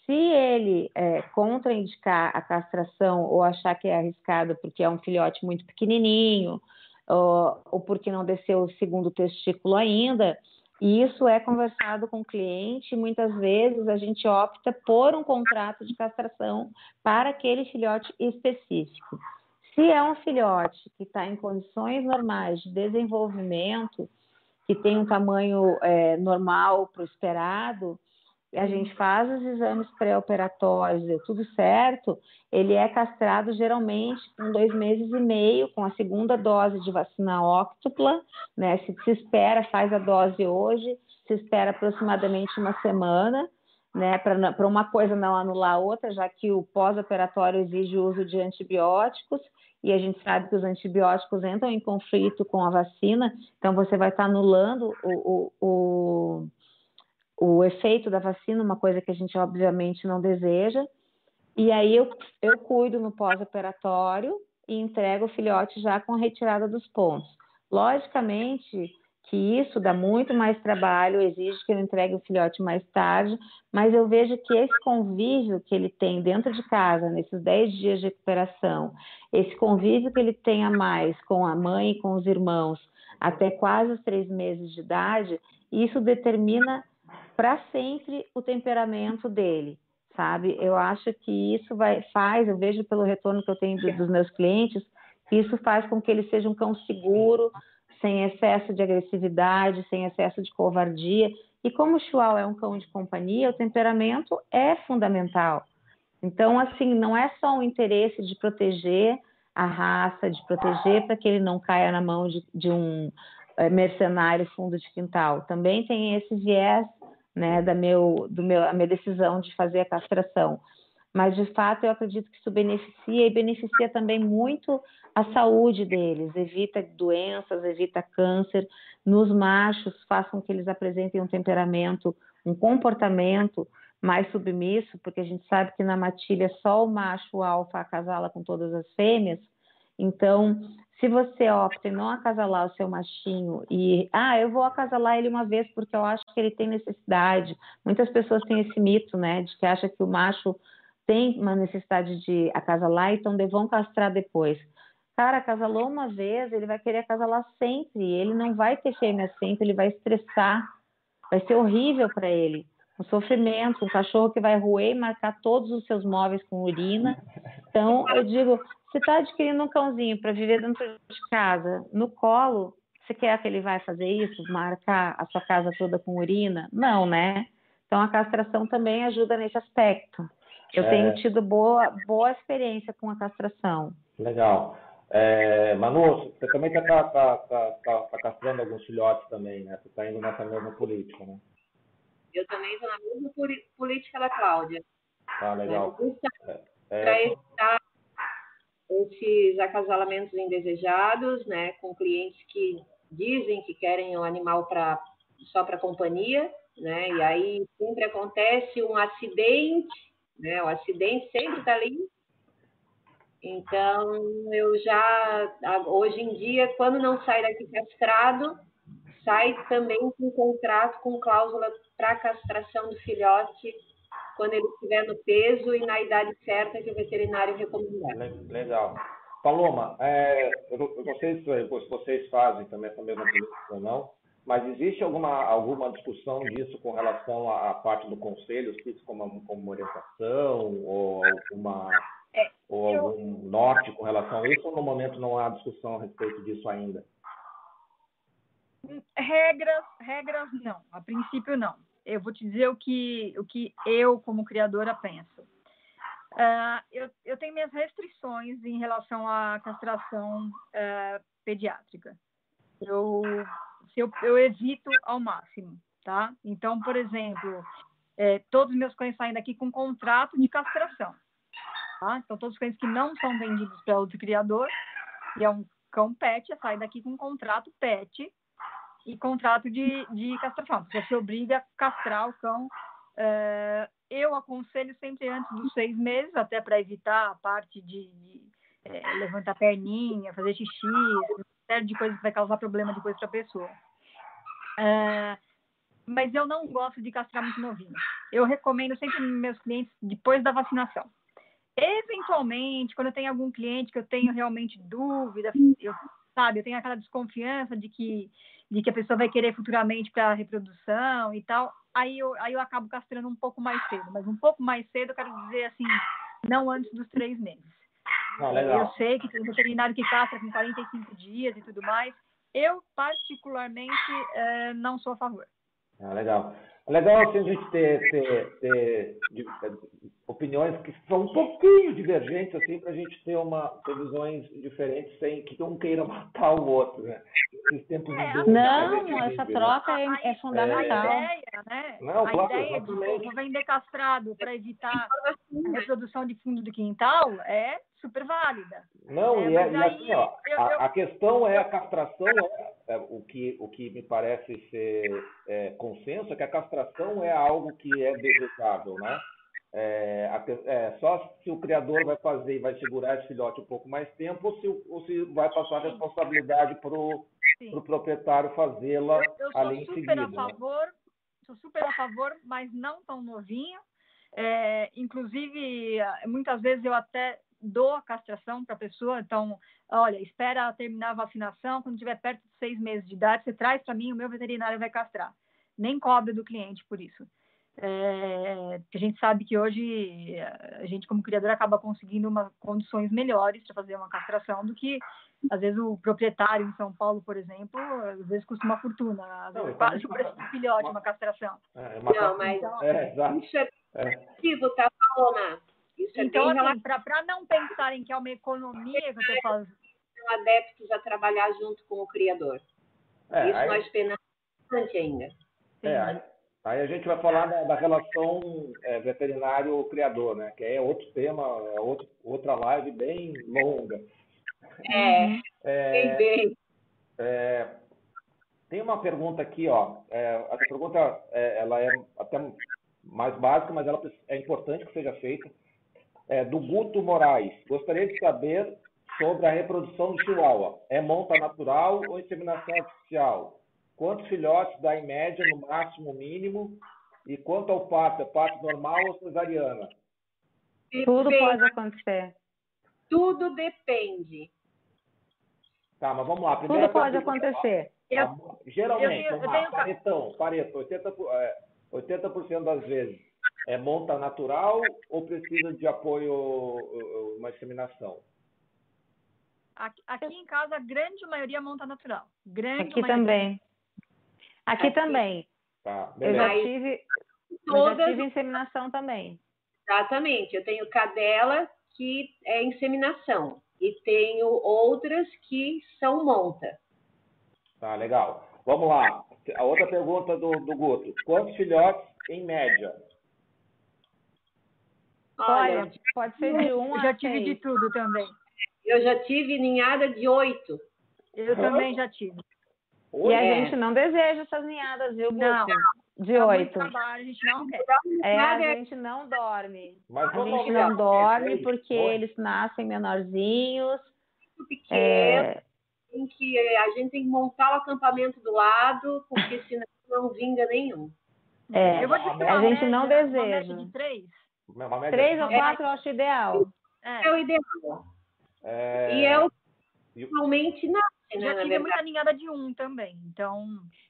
Se ele é, contraindicar a castração ou achar que é arriscado porque é um filhote muito pequenininho, ou, ou porque não desceu o segundo testículo ainda, isso é conversado com o cliente, muitas vezes a gente opta por um contrato de castração para aquele filhote específico. Se é um filhote que está em condições normais de desenvolvimento, que tem um tamanho é, normal para o esperado, a gente faz os exames pré-operatórios, deu tudo certo, ele é castrado geralmente com dois meses e meio, com a segunda dose de vacina óctupla, né? Se se espera, faz a dose hoje, se espera aproximadamente uma semana, né? Para uma coisa não anular a outra, já que o pós-operatório exige o uso de antibióticos, e a gente sabe que os antibióticos entram em conflito com a vacina, então você vai estar anulando o, o, o o efeito da vacina, uma coisa que a gente obviamente não deseja. E aí eu, eu cuido no pós-operatório e entrego o filhote já com a retirada dos pontos. Logicamente que isso dá muito mais trabalho, exige que eu entregue o filhote mais tarde, mas eu vejo que esse convívio que ele tem dentro de casa, nesses 10 dias de recuperação, esse convívio que ele tem a mais com a mãe e com os irmãos, até quase os três meses de idade, isso determina para sempre o temperamento dele, sabe? Eu acho que isso vai, faz, eu vejo pelo retorno que eu tenho dos meus clientes, que isso faz com que ele seja um cão seguro, sem excesso de agressividade, sem excesso de covardia. E como o Chihuahua é um cão de companhia, o temperamento é fundamental. Então, assim, não é só o interesse de proteger a raça, de proteger para que ele não caia na mão de, de um é, mercenário fundo de quintal. Também tem esse viés né, da meu, do meu, a minha decisão de fazer a castração. Mas, de fato, eu acredito que isso beneficia e beneficia também muito a saúde deles, evita doenças, evita câncer. Nos machos, façam que eles apresentem um temperamento, um comportamento mais submisso, porque a gente sabe que na matilha só o macho alfa acasala com todas as fêmeas. Então, se você opta em não acasalar o seu machinho e, ah, eu vou acasalar ele uma vez porque eu acho que ele tem necessidade. Muitas pessoas têm esse mito, né, de que acha que o macho tem uma necessidade de acasalar, então vão castrar depois. Cara, acasalou uma vez, ele vai querer acasalar sempre, ele não vai ter fêmea sempre, ele vai estressar, vai ser horrível para ele. Um sofrimento, um cachorro que vai roer e marcar todos os seus móveis com urina. Então, eu digo, você está adquirindo um cãozinho para viver dentro de casa, no colo, você quer que ele vai fazer isso, marcar a sua casa toda com urina? Não, né? Então, a castração também ajuda nesse aspecto. Eu é... tenho tido boa, boa experiência com a castração. Legal. É, Manu, você também está tá, tá, tá, tá, castrando alguns filhotes também, né? Você está indo nessa mesma política, né? Eu também estou na mesma política da Cláudia. Ah, legal. É, é, para evitar esses acasalamentos indesejados, né, com clientes que dizem que querem o animal para só para companhia, né, e aí sempre acontece um acidente, né, o acidente sempre está ali. Então, eu já, hoje em dia, quando não sai daqui castrado, sai também com contrato com cláusula para castração do filhote quando ele estiver no peso e na idade certa que o veterinário recomendar. Legal. Paloma, é, eu não sei se vocês fazem também essa mesma pergunta ou não, mas existe alguma, alguma discussão disso com relação à parte do conselho, se como, como orientação ou alguma é, ou eu... algum norte com relação a isso, ou no momento não há discussão a respeito disso ainda? Regras, regras não. A princípio não eu vou te dizer o que, o que eu, como criadora, penso. Uh, eu, eu tenho minhas restrições em relação à castração uh, pediátrica. Eu, eu, eu evito ao máximo, tá? Então, por exemplo, é, todos os meus cães saem daqui com contrato de castração. Tá? Então, todos os cães que não são vendidos para outro criador, e é um cão pet, sai daqui com contrato pet e contrato de, de castração. Você se obriga a castrar o cão. É, eu aconselho sempre antes dos seis meses, até para evitar a parte de, de é, levantar a perninha, fazer xixi, uma série de coisas que vai causar problema depois para a pessoa. É, mas eu não gosto de castrar muito novinho. Eu recomendo sempre meus clientes depois da vacinação. Eventualmente, quando eu tenho algum cliente que eu tenho realmente dúvida, eu, sabe, eu tenho aquela desconfiança de que de que a pessoa vai querer futuramente para reprodução e tal, aí eu, aí eu acabo castrando um pouco mais cedo. Mas um pouco mais cedo, eu quero dizer assim, não antes dos três meses. Ah, eu sei que tem veterinário que castra com 45 dias e tudo mais. Eu, particularmente, é, não sou a favor. Ah, legal. É legal assim, a gente ter, ter, ter, ter, opiniões que são um pouquinho divergentes, assim, para a gente ter, uma, ter visões diferentes sem que um queira matar o outro, né? Esses tempos é, de não, essa vive, troca né? é, é, fundamental. A ideia, né? Não, a claro, ideia exatamente. de vender castrado para evitar a reprodução de fundo do quintal é super válida. Não, é, e, é, e assim, ó, eu, a, a, questão é a castração, é, é, o, que, o que me parece ser é, consenso é que a castração é algo que é desejável, né? É, é, só se o criador vai fazer e vai segurar esse filhote um pouco mais tempo ou se, ou se vai passar a responsabilidade para o pro proprietário fazê-la ali em seguida. Eu sou super a favor, né? sou super a favor, mas não tão novinho. É, inclusive, muitas vezes eu até dou a castração para a pessoa, então, olha, espera terminar a vacinação, quando tiver perto de seis meses de idade, você traz para mim, o meu veterinário vai castrar. Nem cobre do cliente por isso. É, a gente sabe que hoje a gente, como criador, acaba conseguindo uma, condições melhores para fazer uma castração do que, às vezes, o proprietário em São Paulo, por exemplo, às vezes custa uma fortuna, às vezes quase o preço do filhote, uma castração. É, é uma Não, mas então, é, isso é positivo, tá, Paloma? Isso é então, assim, para não pensarem que é uma economia que eu estou fazendo. São adeptos a trabalhar junto com o criador. É, isso aí... nós penamos bastante ainda. É, Aí a gente vai falar da, da relação é, veterinário-criador, né? Que é outro tema, é outro, outra live bem longa. É, é, bem. É, tem uma pergunta aqui, ó. É, essa pergunta é, ela é até mais básica, mas ela é importante que seja feita. É, do Guto Moraes. Gostaria de saber sobre a reprodução do chihuahua. É monta natural ou inseminação artificial? Quantos filhotes dá em média, no máximo, mínimo? E quanto ao parto, é parto normal ou cesariana? Tudo pode acontecer. Tudo depende. Tá, mas vamos lá. Primeira Tudo pode acontecer. Eu, geralmente, eu, eu, eu tenho... paretão, pareto, 80%, é, 80 das vezes é monta natural ou precisa de apoio, uma inseminação? Aqui, aqui em casa, a grande maioria monta natural. Grande aqui maioria. também. Aqui, aqui também. Tá, eu já tive, Todas... eu já tive inseminação também. Exatamente. Eu tenho cadela que é inseminação e tenho outras que são monta. Tá, legal. Vamos lá. A outra pergunta do, do Guto. Quantos filhotes em média? Olha, pode ser de um eu já tive de tudo também. Eu já tive ninhada de oito. Eu também já tive. E a gente não deseja essas ninhadas, viu? Não. De oito. A gente não quer. É, a gente não dorme. Mas a gente não dorme porque eles nascem menorzinhos. Pequeno. É... Tem que, a gente tem que montar o acampamento do lado, porque senão não vinga nenhum. É, a gente não deseja. De três. Três ou quatro eu acho ideal. É, é o ideal. É... E é o normalmente nasce, né? Já tive muita ninhada de um também, então...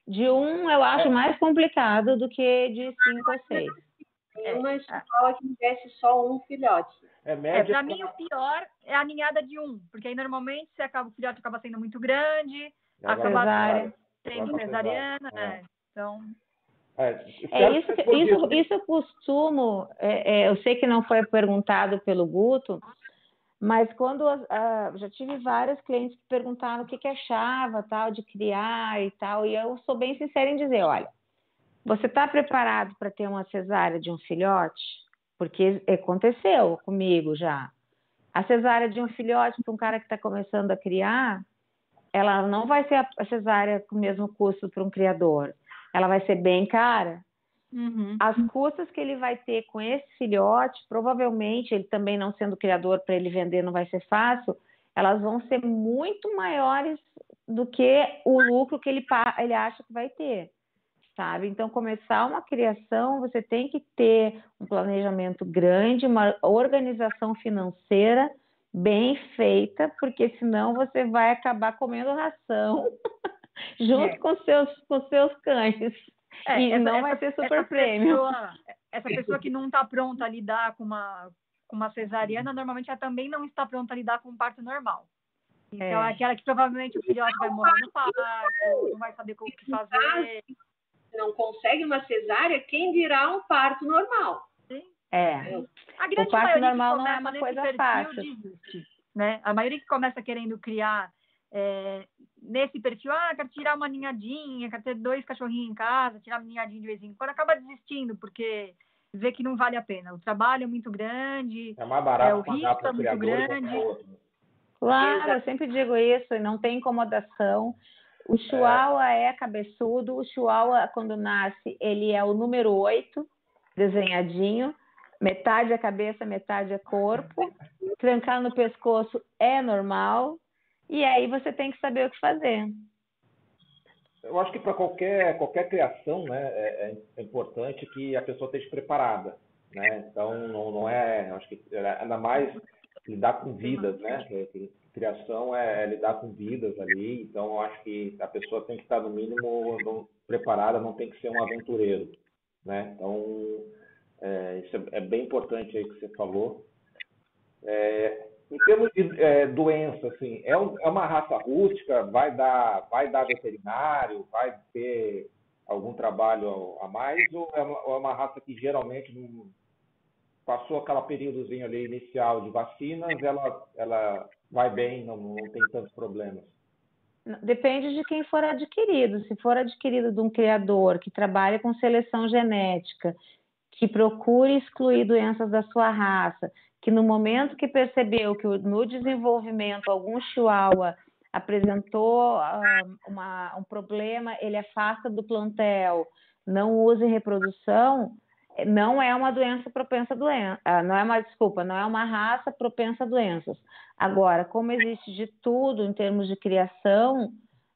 De um eu acho é. mais complicado do que de cinco ou seis. Tem uma escola que desce só um filhote. É, média... é para mim o pior é a ninhada de um, porque aí normalmente você acaba, o filhote acaba sendo muito grande, acaba tendo cesariana, né? Então... É, é isso, isso, isso eu costumo, é, é, eu sei que não foi perguntado pelo Guto, mas quando uh, já tive vários clientes que perguntaram o que, que achava tal de criar e tal, e eu sou bem sincera em dizer, olha, você está preparado para ter uma cesárea de um filhote? Porque aconteceu comigo já. A cesárea de um filhote para um cara que está começando a criar, ela não vai ser a cesárea com o mesmo custo para um criador ela vai ser bem cara. Uhum. As custas que ele vai ter com esse filhote, provavelmente, ele também não sendo criador para ele vender não vai ser fácil, elas vão ser muito maiores do que o lucro que ele, ele acha que vai ter, sabe? Então, começar uma criação, você tem que ter um planejamento grande, uma organização financeira bem feita, porque senão você vai acabar comendo ração junto é. com seus com seus cães. É, e essa, não vai ser super prêmio. Pessoa, essa pessoa que não está pronta a lidar com uma, com uma cesariana, normalmente ela também não está pronta a lidar com um parto normal. Então, é. aquela que provavelmente o filhote vai morrer no parto, não vai saber o que fazer. Não consegue uma cesárea, quem dirá um parto normal? Sim. É. A grande o parto normal não é uma coisa fácil. Desiste, né? A maioria que começa querendo criar é, nesse perfil, ah, quero tirar uma ninhadinha, quero ter dois cachorrinhos em casa, tirar uma ninhadinha de vez em quando, acaba desistindo, porque vê que não vale a pena. O trabalho é muito grande, é, mais barato é o risco é muito grande. Claro, eu sempre digo isso, e não tem incomodação. O chihuahua é. é cabeçudo, o chihuahua, quando nasce, ele é o número 8, desenhadinho, metade é cabeça, metade é corpo. Trancar no pescoço é normal, e aí você tem que saber o que fazer. Eu acho que para qualquer, qualquer criação, né, é, é, importante que a pessoa esteja preparada, né? Então, não, não é, acho que é, ainda mais lidar com vidas, né? Criação é, é lidar com vidas ali, então eu acho que a pessoa tem que estar no mínimo preparada, não tem que ser um aventureiro, né? Então, é, isso é, é, bem importante aí que você falou. É, em termos de é, doença, assim, é, um, é, uma raça rústica, vai dar, vai dar veterinário, vai ter algum trabalho a mais, ou é uma, ou é uma raça que geralmente não, passou aquela períodozinho ali inicial de vacinas, ela, ela vai bem, não, não tem tantos problemas? Depende de quem for adquirido. Se for adquirido de um criador que trabalha com seleção genética, que procure excluir doenças da sua raça, que no momento que percebeu que no desenvolvimento algum chihuahua apresentou uh, uma, um problema, ele afasta do plantel, não usa em reprodução, não é uma doença propensa a doença, uh, não é uma desculpa, não é uma raça propensa a doenças. Agora, como existe de tudo em termos de criação,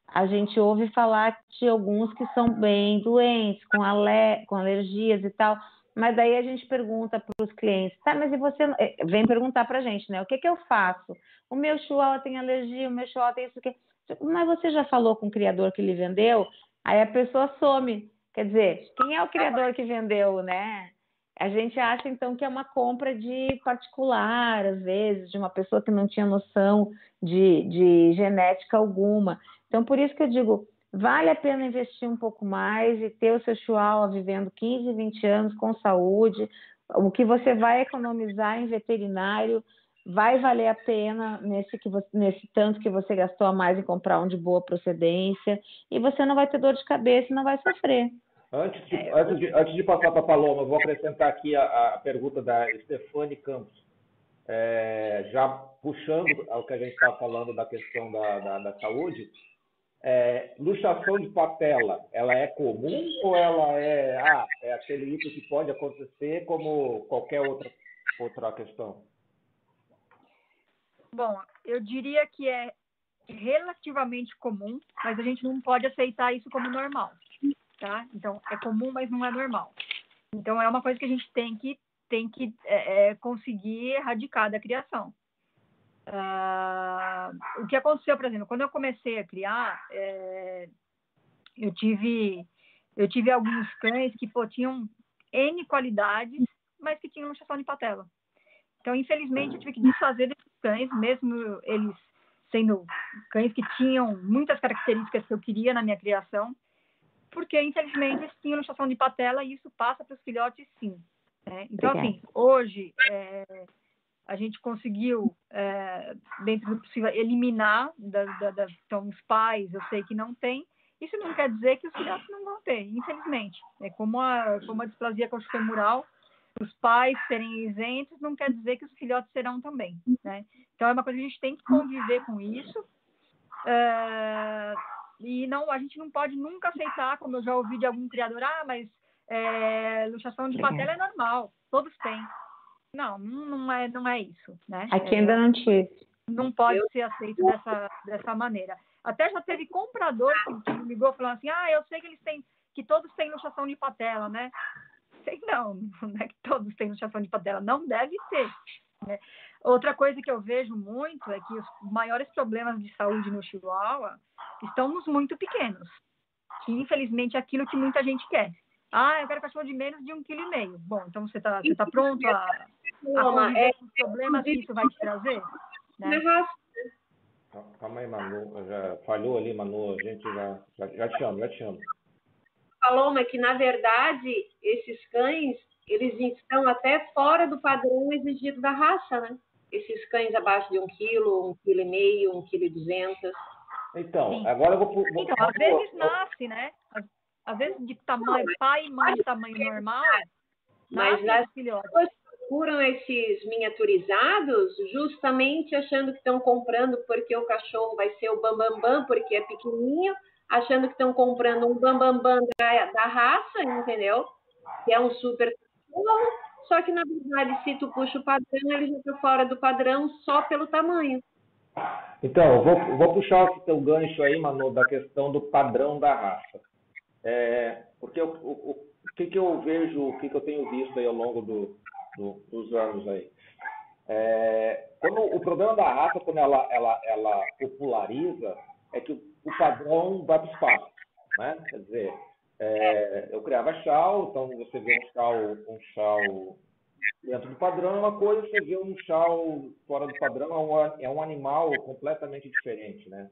a gente ouve falar de alguns que são bem doentes, com, ale com alergias e tal, Mas daí a gente pergunta para os clientes, tá, mas e você, eh, vem perguntar para a gente, né, o que que eu faço? O meu chihuahua tem alergia, o meu chihuahua tem isso aqui. Mas você já falou com o criador que lhe vendeu? Aí a pessoa some. Quer dizer, quem é o criador que vendeu, né? A gente acha então que é uma compra de particular, às vezes, de uma pessoa que não tinha noção de, de genética alguma. Então, por isso que eu digo, vale a pena investir um pouco mais e ter o seu chihuahua vivendo 15, 20 anos com saúde. O que você vai economizar em veterinário vai valer a pena nesse, que você, nesse tanto que você gastou a mais em comprar um de boa procedência e você não vai ter dor de cabeça e não vai sofrer. Antes de, é, antes de, antes de passar para a Paloma, vou acrescentar aqui a, a pergunta da Stefane Campos. É, já puxando ao que a gente estava falando da questão da, da, da saúde, é, luxação de patela, ela é comum ou ela é, ah, é aquele item que pode acontecer como qualquer outra, outra questão? Bom, eu diria que é relativamente comum, mas a gente não pode aceitar isso como normal, tá? Então, é comum, mas não é normal. Então, é uma coisa que a gente tem que, tem que é, é conseguir erradicar da criação. Uh, o que aconteceu, por exemplo, quando eu comecei a criar, é, eu tive eu tive alguns cães que pô, tinham N qualidades, mas que tinham luxação de patela. Então, infelizmente, eu tive que desfazer desses cães, mesmo eles sendo cães que tinham muitas características que eu queria na minha criação, porque, infelizmente, eles tinham luxação de patela e isso passa para os filhotes, sim. Né? Então, assim, hoje, é, a gente conseguiu, é, dentro do possível, eliminar, da, da, da, então, os pais, eu sei que não tem, isso não quer dizer que os filhotes não vão ter, infelizmente. É como a, como a displasia coxofemoral, os pais serem isentos não quer dizer que os filhotes serão também, né? Então é uma coisa que a gente tem que conviver com isso uh, e não a gente não pode nunca aceitar, como eu já ouvi de algum criador, ah, mas é, luxação de patela é normal, todos têm. Não, não é, não é isso, né? Aqui ainda não tive. Não pode ser aceito dessa, dessa maneira. Até já teve comprador que me ligou falando assim, ah, eu sei que eles têm, que todos têm luxação de patela, né? sei não, não é que todos têm luxação de patela, não deve ter. Né? Outra coisa que eu vejo muito é que os maiores problemas de saúde no Chihuahua estão nos muito pequenos, que infelizmente é aquilo que muita gente quer. Ah, eu quero cachorro de menos de um quilo e meio. Bom, então você está você tá pronto a, a conviver com os problemas que isso vai te trazer? Né? Calma aí, Manu. Já falhou ali, Manu. A gente já, já, já te chamo, já te chamo. Paloma, que na verdade esses cães eles estão até fora do padrão exigido da raça, né? Esses cães abaixo de um quilo, um quilo e meio, um quilo e duzentos. Então, Sim. agora eu vou. vou então, às vezes nasce, né? Às vezes de tamanho, pai e mãe de tamanho normal, mas as pessoas procuram esses miniaturizados justamente achando que estão comprando porque o cachorro vai ser o bambambam, bam, bam, porque é pequenininho, achando que estão comprando um bambambam bam, bam da, da raça, entendeu? Que é um super cachorro, só que na verdade, se tu puxa o padrão, ele já está fora do padrão só pelo tamanho. Então, vou, vou puxar o teu gancho aí, Manu, da questão do padrão da raça. É, porque o, o, o, que, que eu vejo, o que, que eu tenho visto aí ao longo do, do, dos anos aí? É, quando o problema da raça, quando ela, ela, ela populariza, é que o padrão vai para o espaço. Né? Quer dizer, é, eu criava chau, então você vê um chau, um chau dentro do padrão é uma coisa, você vê um chau fora do padrão é um, é um animal completamente diferente. Né?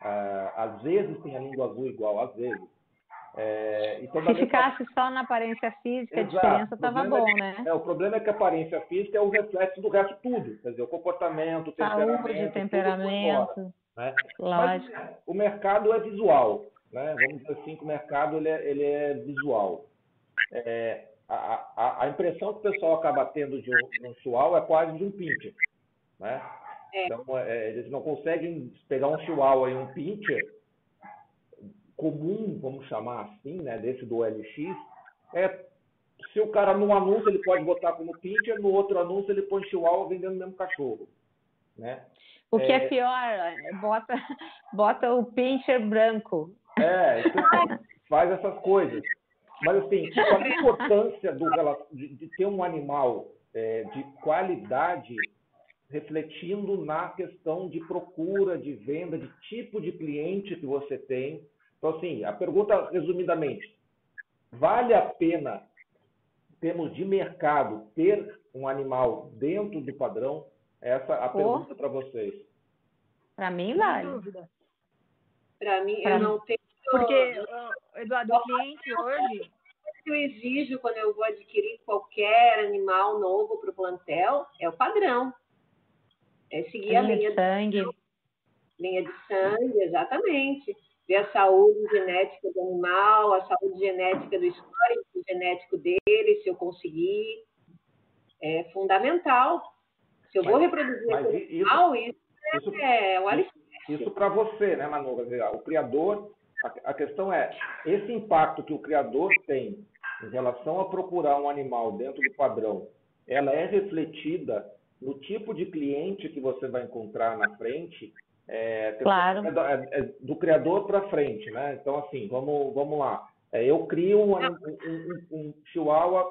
Ah, às vezes tem a língua azul igual, às vezes. É, então, Se ficasse só na aparência física, Exato. a diferença estava bom, é, né? É, o problema é que a aparência física é o reflexo do resto tudo. Quer dizer, o comportamento, o temperamento. Saúde, temperamento. Né? Mas o mercado é visual, né? Vamos dizer assim que o mercado ele é, ele é visual. É, a, a, a, impressão que o pessoal acaba tendo de um, de um chihuahua é quase de um pincher, né? É. Então, é, eles não conseguem pegar um chihuahua e um pincher comum, vamos chamar assim, né, desse do LX, é se o cara num anúncio ele pode botar como pincher, no outro anúncio ele põe chihuahua vendendo o mesmo cachorro, né? O que é, é pior, bota, bota o pincher branco. É, faz essas coisas. Mas assim, a importância do, de, de ter um animal é, de qualidade refletindo na questão de procura, de venda, de tipo de cliente que você tem. Então, assim, a pergunta, resumidamente, vale a pena, em termos de mercado, ter um animal dentro do padrão? Essa é a pergunta para vocês. Para mim, vale. Para mim, pra eu não tenho. Porque, Eduardo, o cliente hoje. Eu exijo quando eu vou adquirir qualquer animal novo para o plantel é o padrão. É seguir a, a linha de sangue. De, linha de sangue, exatamente. Ver a saúde genética do animal, a saúde genética do histórico genético dele, se eu conseguir. É fundamental. Se eu vou reproduzir mas animal, isso, isso é o alicerce. Isso para você, né, Manu? O criador, a, a questão é, esse impacto que o criador tem em relação a procurar um animal dentro do padrão, ela é refletida no tipo de cliente que você vai encontrar na frente, é, claro. é, é do criador para frente, né? Então, assim, vamos, vamos lá. É, eu crio um, um, um, um chihuahua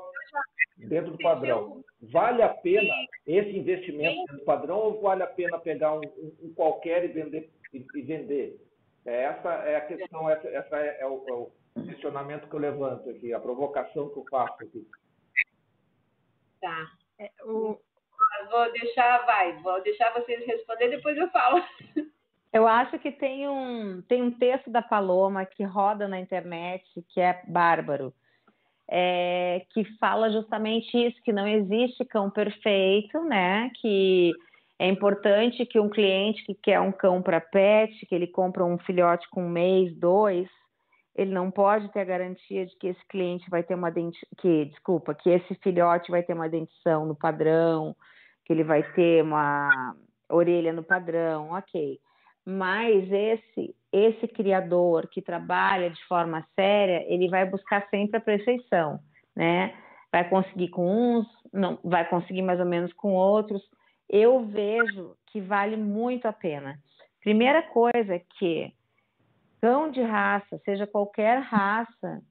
dentro do padrão. Vale a pena esse investimento dentro do padrão ou vale a pena pegar um, um qualquer e vender? E, e vender? É, essa é a questão, essa, essa é, é, o, é, o, questionamento que eu levanto aqui, a provocação que eu faço aqui. Tá. É, o, vou deixar, vai, vou deixar vocês responder, depois eu falo. Eu acho que tem um, tem um texto da Paloma que roda na internet, que é bárbaro, é, que fala justamente isso, que não existe cão perfeito, né? Que é importante que um cliente que quer um cão para pet, que ele compra um filhote com um mês, dois, ele não pode ter a garantia de que esse cliente vai ter uma denti... que, desculpa, que esse filhote vai ter uma dentição no padrão, que ele vai ter uma orelha no padrão, ok. Mas esse esse criador que trabalha de forma séria, ele vai buscar sempre a perfeição, né? Vai conseguir com uns, não vai conseguir mais ou menos com outros. Eu vejo que vale muito a pena. Primeira coisa é que cão de raça, seja qualquer raça,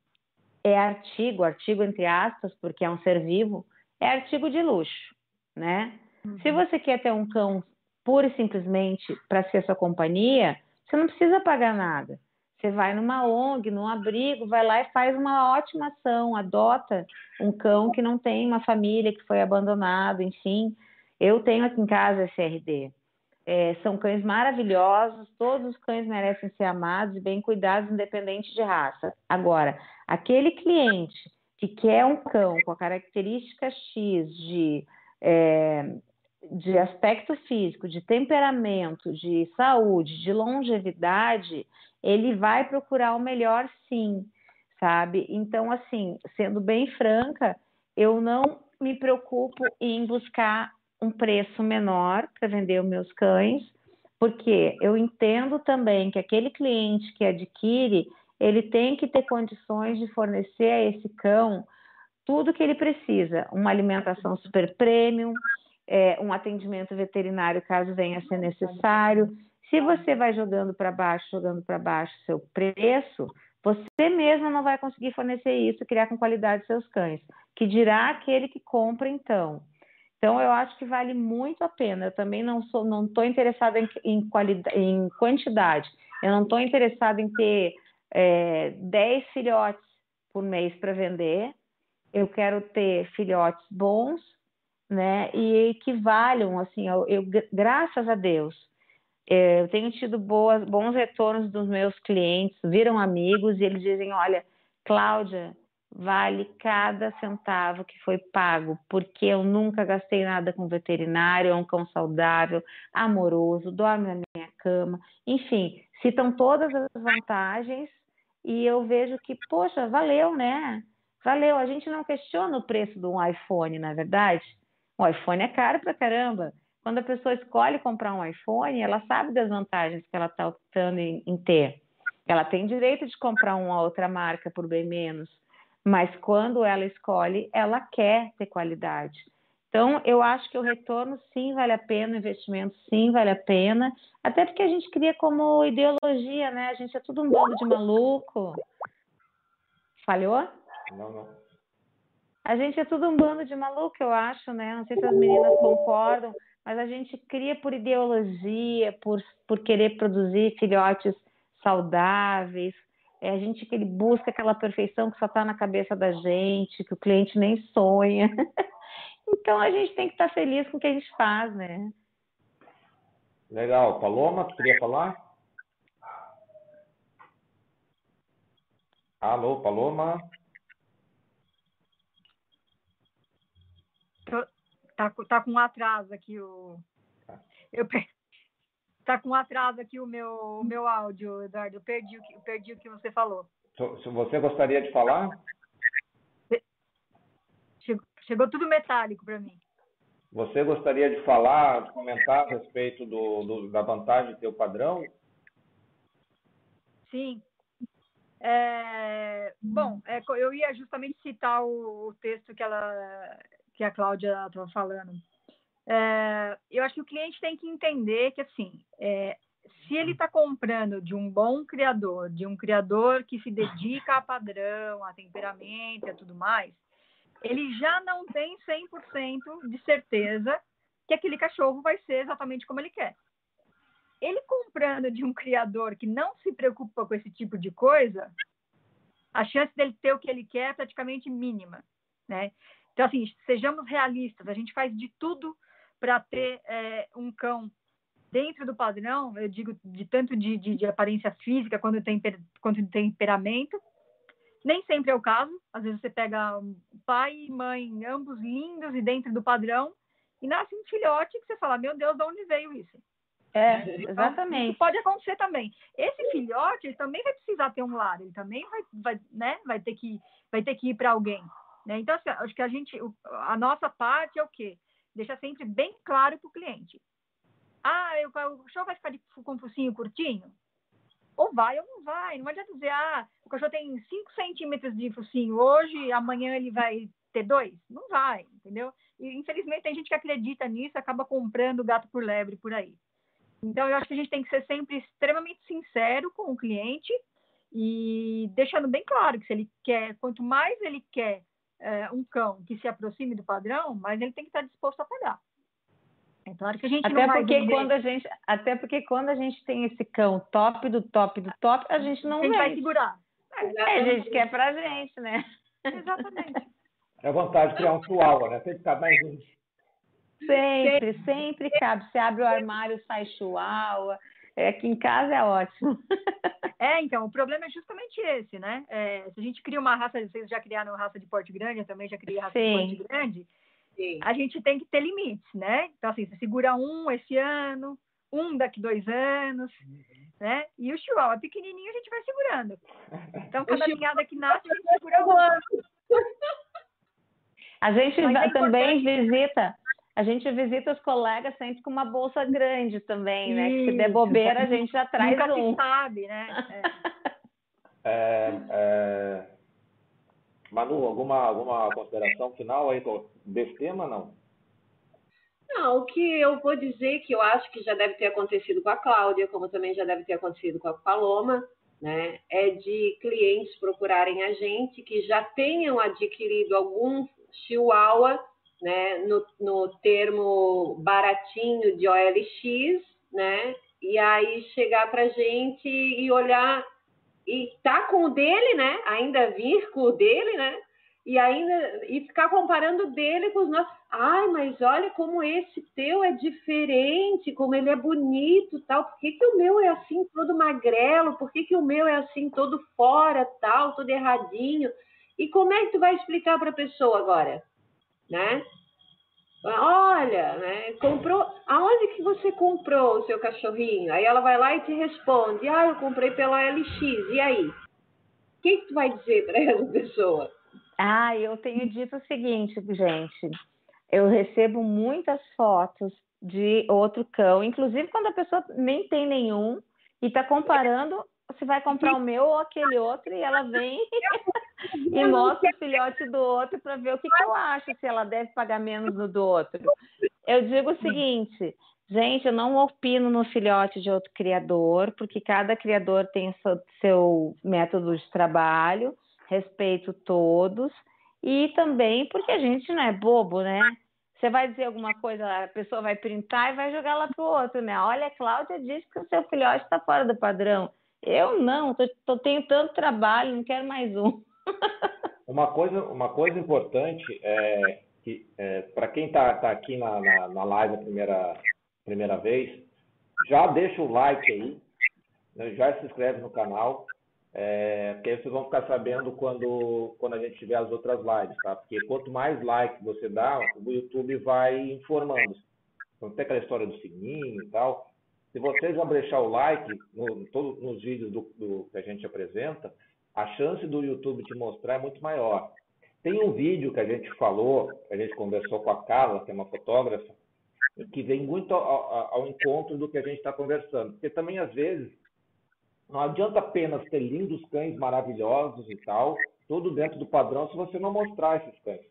é artigo, artigo entre aspas, porque é um ser vivo, é artigo de luxo, né? Uhum. Se você quer ter um cão pura e simplesmente para ser sua companhia, você não precisa pagar nada. Você vai numa ONG, num abrigo, vai lá e faz uma ótima ação, adota um cão que não tem uma família, que foi abandonado, enfim. Eu tenho aqui em casa SRD. É, são cães maravilhosos, todos os cães merecem ser amados e bem cuidados, independente de raça. Agora, aquele cliente que quer um cão com a característica X de é, de aspecto físico, de temperamento, de saúde, de longevidade, ele vai procurar o melhor sim, sabe? Então, assim, sendo bem franca, eu não me preocupo em buscar um preço menor para vender os meus cães, porque eu entendo também que aquele cliente que adquire, ele tem que ter condições de fornecer a esse cão tudo que ele precisa, uma alimentação super premium, é, um atendimento veterinário caso venha a ser necessário. Se você vai jogando para baixo, jogando para baixo seu preço, você mesmo não vai conseguir fornecer isso, criar com qualidade seus cães. Que dirá aquele que compra então. Então eu acho que vale muito a pena. Eu também não sou, não estou interessada em, em, em quantidade. Eu não estou interessada em ter é, 10 filhotes por mês para vender. Eu quero ter filhotes bons né? E que valham, assim, eu, eu graças a Deus, é, eu tenho tido boas, bons retornos dos meus clientes, viram amigos e eles dizem, olha, Cláudia, vale cada centavo que foi pago, porque eu nunca gastei nada com veterinário, é um cão saudável, amoroso, dorme na minha cama, enfim, citam todas as vantagens e eu vejo que, poxa, valeu, né? Valeu, a gente não questiona o preço de um iPhone, na é verdade? O iPhone é caro pra caramba. Quando a pessoa escolhe comprar um iPhone, ela sabe das vantagens que ela está optando em, em ter. Ela tem direito de comprar uma outra marca por bem menos, mas quando ela escolhe, ela quer ter qualidade. Então, eu acho que o retorno sim vale a pena, o investimento sim vale a pena, até porque a gente cria como ideologia, né? A gente é tudo um bando de maluco. Falhou? Não, não. A gente é tudo um bando de maluco, eu acho, né? Não sei se as meninas concordam, mas a gente cria por ideologia, por, por querer produzir filhotes saudáveis. É, a gente que busca aquela perfeição que só está na cabeça da gente, que o cliente nem sonha. então a gente tem que estar tá feliz com o que a gente faz, né? Legal. Paloma, queria falar? Alô, Paloma? Tá, tá com atraso aqui o. Eu Tá com atraso aqui o meu, o meu áudio, Eduardo. Eu perdi, o que, perdi o que você falou. Se você gostaria de falar? Chegou, chegou tudo metálico para mim. Você gostaria de falar, comentar a respeito do, do, da vantagem de ter o padrão? Sim. É, bom, é, eu ia justamente citar o, o, texto que ela que a Cláudia estava falando. É, eu acho que o cliente tem que entender que assim, é, se ele está comprando de um bom criador, de um criador que se dedica a padrão, a temperamento e tudo mais, ele já não tem 100% de certeza que aquele cachorro vai ser exatamente como ele quer. Ele comprando de um criador que não se preocupa com esse tipo de coisa, a chance dele ter o que ele quer é praticamente mínima, né? Então, assim, sejamos realistas, a gente faz de tudo para ter é, um cão dentro do padrão, eu digo de tanto de, de, de aparência física quanto, temper, quanto de temperamento. Nem sempre é o caso, às vezes você pega pai e mãe, ambos lindos e dentro do padrão, e nasce um filhote que você fala, meu Deus, de onde veio isso? É, então, exatamente. Isso pode acontecer também. Esse filhote, ele também vai precisar ter um lar, ele também vai, vai, né, vai ter que, vai ter que ir para alguém. Né? Então, acho que a gente, a nossa parte é o quê? Deixa sempre bem claro para o cliente. Ah, eu, o cachorro vai ficar de, com o focinho curtinho? Ou vai ou não vai. Não adianta dizer, ah, o cachorro tem 5 centímetros de focinho hoje, amanhã ele vai ter dois. Não vai, entendeu? E, infelizmente, tem gente que acredita nisso acaba comprando gato por lebre por aí. Então, eu acho que a gente tem que ser sempre extremamente sincero com o cliente e deixando bem claro que se ele quer, quanto mais ele quer é, um cão que se aproxime do padrão, mas ele tem que estar disposto a pagar. É claro que a gente até porque dizer... quando a gente até porque quando a gente tem esse cão top do top do top, a gente não a gente vai segurar. É, a gente quer pra gente, né? Exatamente. É a vantagem de criar um chihuahua, né? Sempre cabe mais um. Sempre, sempre cabe. Você abre o armário, sai chihuahua. É, aqui em casa é ótimo. É, então, o problema é justamente esse, né? É, se a gente cria uma raça, vocês já criaram raça de porte grande, eu também já criei raça Sim. de porte grande, Sim. a gente tem que ter limites, né? Então, assim, você segura um esse ano, um daqui dois anos, né? E o chihuahua pequenininho a gente vai segurando. Então, cada ninhada que nasce, a gente segura um. A gente é também visita a gente visita os colegas sempre com uma bolsa grande também, né? Que se der bobeira, a gente já traz Nunca um. Sabe, né? É. é, é... Manu, alguma, alguma consideração final aí desse tema, não? Não, o que eu vou dizer que eu acho que já deve ter acontecido com a Cláudia, como também já deve ter acontecido com a Paloma, né? É de clientes procurarem a gente que já tenham adquirido algum chihuahua né, no, no termo baratinho de OLX, né, e aí chegar para gente e olhar e tá com o dele, né, ainda vir com o dele, né, e ainda e ficar comparando dele com os nossos. Ai, mas olha como esse teu é diferente, como ele é bonito, tal. Por que, que o meu é assim todo magrelo? Por que, que o meu é assim todo fora, tal, todo erradinho? E como é que tu vai explicar para a pessoa agora? Né? Olha, né? Comprou. Aonde que você comprou o seu cachorrinho? Aí ela vai lá e te responde: Ah, eu comprei pela LX. E aí? O que, que tu vai dizer para essa pessoa? Ah, eu tenho dito o seguinte, gente. Eu recebo muitas fotos de outro cão, inclusive quando a pessoa nem tem nenhum e está comparando se vai comprar o meu ou aquele outro e ela vem e mostra o filhote do outro para ver o que, que eu acho, se ela deve pagar menos no do outro. Eu digo o seguinte, gente, eu não opino no filhote de outro criador, porque cada criador tem seu, seu método de trabalho. respeito todos e também porque a gente não é bobo, né? Você vai dizer alguma coisa, a pessoa vai printar e vai jogar lá pro outro, né? Olha, a Cláudia disse que o seu filhote está fora do padrão. Eu não, tô, tô, tenho tanto trabalho, não quero mais um. uma coisa, uma coisa importante é que é, para quem está tá aqui na, na, na live a primeira, primeira vez, já deixa o like aí, né? já se inscreve no canal, é, porque aí vocês vão ficar sabendo quando, quando a gente tiver as outras lives, tá? Porque quanto mais like você dá, o YouTube vai informando. Então tem aquela história do sininho e tal. Se vocês vão deixar o like no, todo, nos vídeos do, do, que a gente apresenta, a chance do YouTube te mostrar é muito maior. Tem um vídeo que a gente falou, a gente conversou com a Carla, que é uma fotógrafa, que vem muito ao, ao, encontro do que a gente está conversando. Porque também, às vezes, não adianta apenas ter lindos cães maravilhosos e tal, tudo dentro do padrão, se você não mostrar esses cães.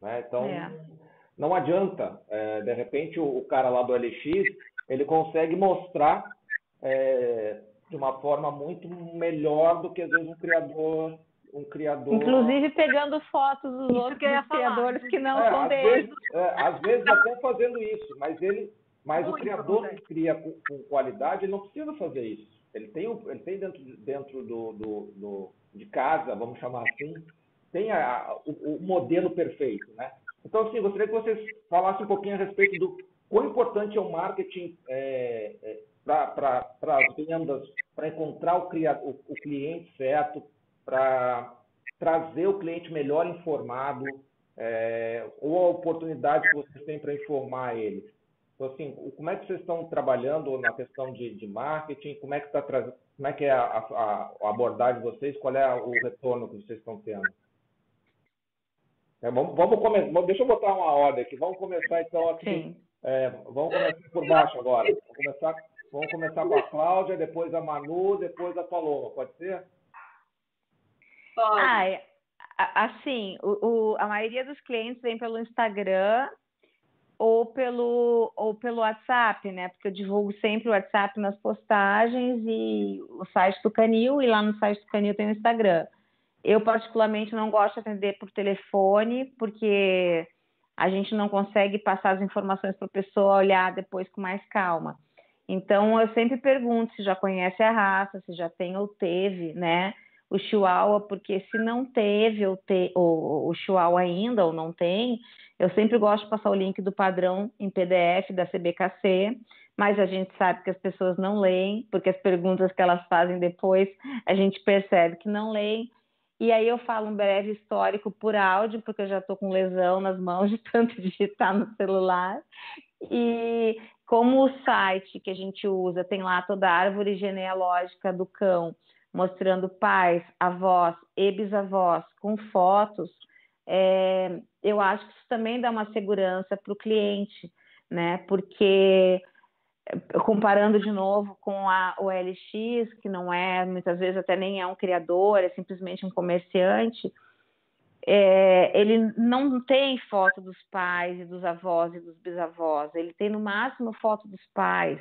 Né? Então, é. não adianta. É, de repente, o, o, cara lá do LX, ele consegue mostrar é, de uma forma muito melhor do que, às vezes, um criador um criador. Inclusive pegando fotos dos outros que criadores que não é, são deles. Vezes, é, às vezes até fazendo isso, mas ele, mas Muito o criador que cria com, com, qualidade, ele não precisa fazer isso. Ele tem, ele tem dentro, dentro do, do, do de casa, vamos chamar assim, tem a, o, o, modelo perfeito, né? Então, assim, gostaria que vocês falassem um pouquinho a respeito do quão importante é o marketing é, é, para as vendas, para encontrar o, o, o cliente certo, para trazer o cliente melhor informado, é, ou a oportunidade que vocês têm para informar ele. Então, assim, como é que vocês estão trabalhando na questão de, de marketing? Como é que está como é que é a, a, a, abordagem de vocês? Qual é o retorno que vocês estão tendo? É, vamos, vamos começar. Deixa eu botar uma ordem aqui. Vamos começar então aqui. É, vamos começar por baixo agora. Vamos começar, vamos começar com a Cláudia, depois a Manu, depois a Paloma. Pode ser? Pode. Ah, assim, o, o, a maioria dos clientes vem pelo Instagram ou pelo, ou pelo WhatsApp, né? Porque eu divulgo sempre o WhatsApp nas postagens e o site do Canil, e lá no site do Canil tem o Instagram. Eu, particularmente, não gosto de atender por telefone, porque a gente não consegue passar as informações para a pessoa olhar depois com mais calma. Então, eu sempre pergunto se já conhece a raça, se já tem ou teve, né? O Chihuahua, porque se não teve ou te, o, o Chihuahua ainda ou não tem, eu sempre gosto de passar o link do padrão em PDF da CBKC, mas a gente sabe que as pessoas não leem, porque as perguntas que elas fazem depois a gente percebe que não leem. E aí eu falo um breve histórico por áudio, porque eu já estou com lesão nas mãos de tanto digitar no celular. E como o site que a gente usa tem lá toda a árvore genealógica do cão, mostrando pais, avós e bisavós com fotos, é, eu acho que isso também dá uma segurança para o cliente, né? Porque comparando de novo com a OLX, que não é, muitas vezes até nem é um criador, é simplesmente um comerciante, é, ele não tem foto dos pais e dos avós e dos bisavós, ele tem no máximo foto dos pais.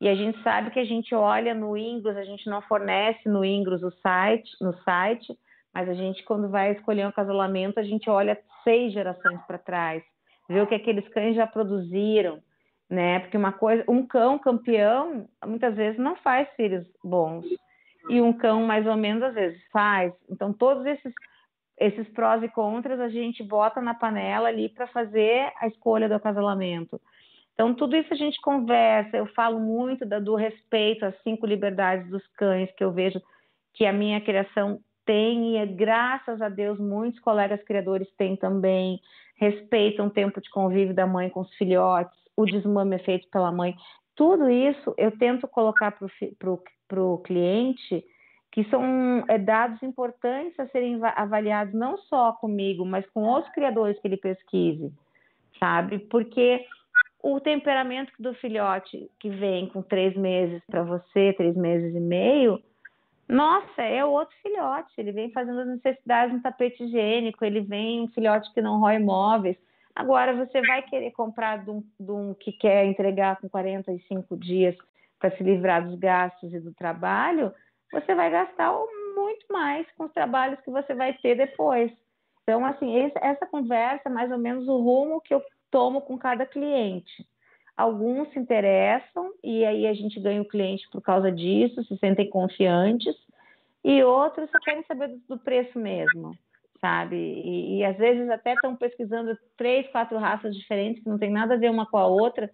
E a gente sabe que a gente olha no Ingros, a gente não fornece no Ingros o site, no site, mas a gente, quando vai escolher um casamento, a gente olha seis gerações para trás, vê o que aqueles cães já produziram, né? Porque uma coisa, um cão campeão, muitas vezes não faz filhos bons. E um cão, mais ou menos, às vezes faz. Então, todos esses, esses prós e contras a gente bota na panela ali para fazer a escolha do acasalamento. Então, tudo isso a gente conversa. Eu falo muito da, do respeito às cinco liberdades dos cães, que eu vejo que a minha criação tem, e é, graças a Deus muitos colegas criadores têm também, respeitam o tempo de convívio da mãe com os filhotes, o desmame é feito pela mãe. Tudo isso eu tento colocar para o cliente que são é, dados importantes a serem avaliados não só comigo, mas com outros criadores que ele pesquise, sabe? Porque o temperamento do filhote que vem com três meses para você, três meses e meio, nossa, é outro filhote. Ele vem fazendo as necessidades no tapete higiênico, ele vem um filhote que não rói móveis. Agora, você vai querer comprar de um, de um que quer entregar com 45 dias para se livrar dos gastos e do trabalho, você vai gastar muito mais com os trabalhos que você vai ter depois. Então, assim, esse, essa conversa é mais ou menos o rumo que eu tomo com cada cliente. Alguns se interessam e aí a gente ganha o cliente por causa disso, se sentem confiantes, e outros só querem saber do, do preço mesmo, sabe? E, e às vezes até estão pesquisando três, quatro raças diferentes que não tem nada a ver uma com a outra.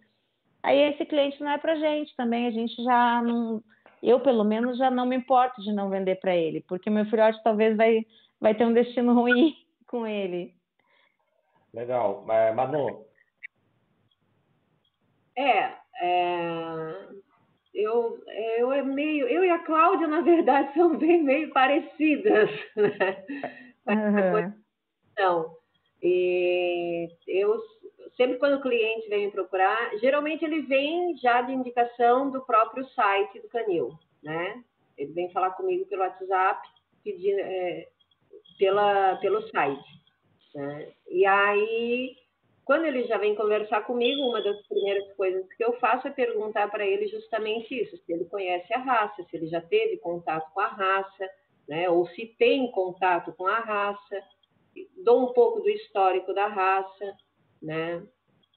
Aí esse cliente não é para gente também, a gente já não, eu pelo menos já não me importo de não vender para ele, porque meu filhote talvez vai, vai ter um destino ruim com ele. Legal, é, Manu, é, é, eu, eu é meio, eu e a Cláudia, na verdade, são bem meio parecidas, né? Uhum. Não. E eu sempre quando o cliente vem me procurar, geralmente ele vem já de indicação do próprio site do Canil, né? Ele vem falar comigo pelo WhatsApp, pedir é, pela, pelo site. Né? E aí quando ele já vem conversar comigo, uma das primeiras coisas que eu faço é perguntar para ele justamente isso: se ele conhece a raça, se ele já teve contato com a raça, né? ou se tem contato com a raça. Dou um pouco do histórico da raça, né?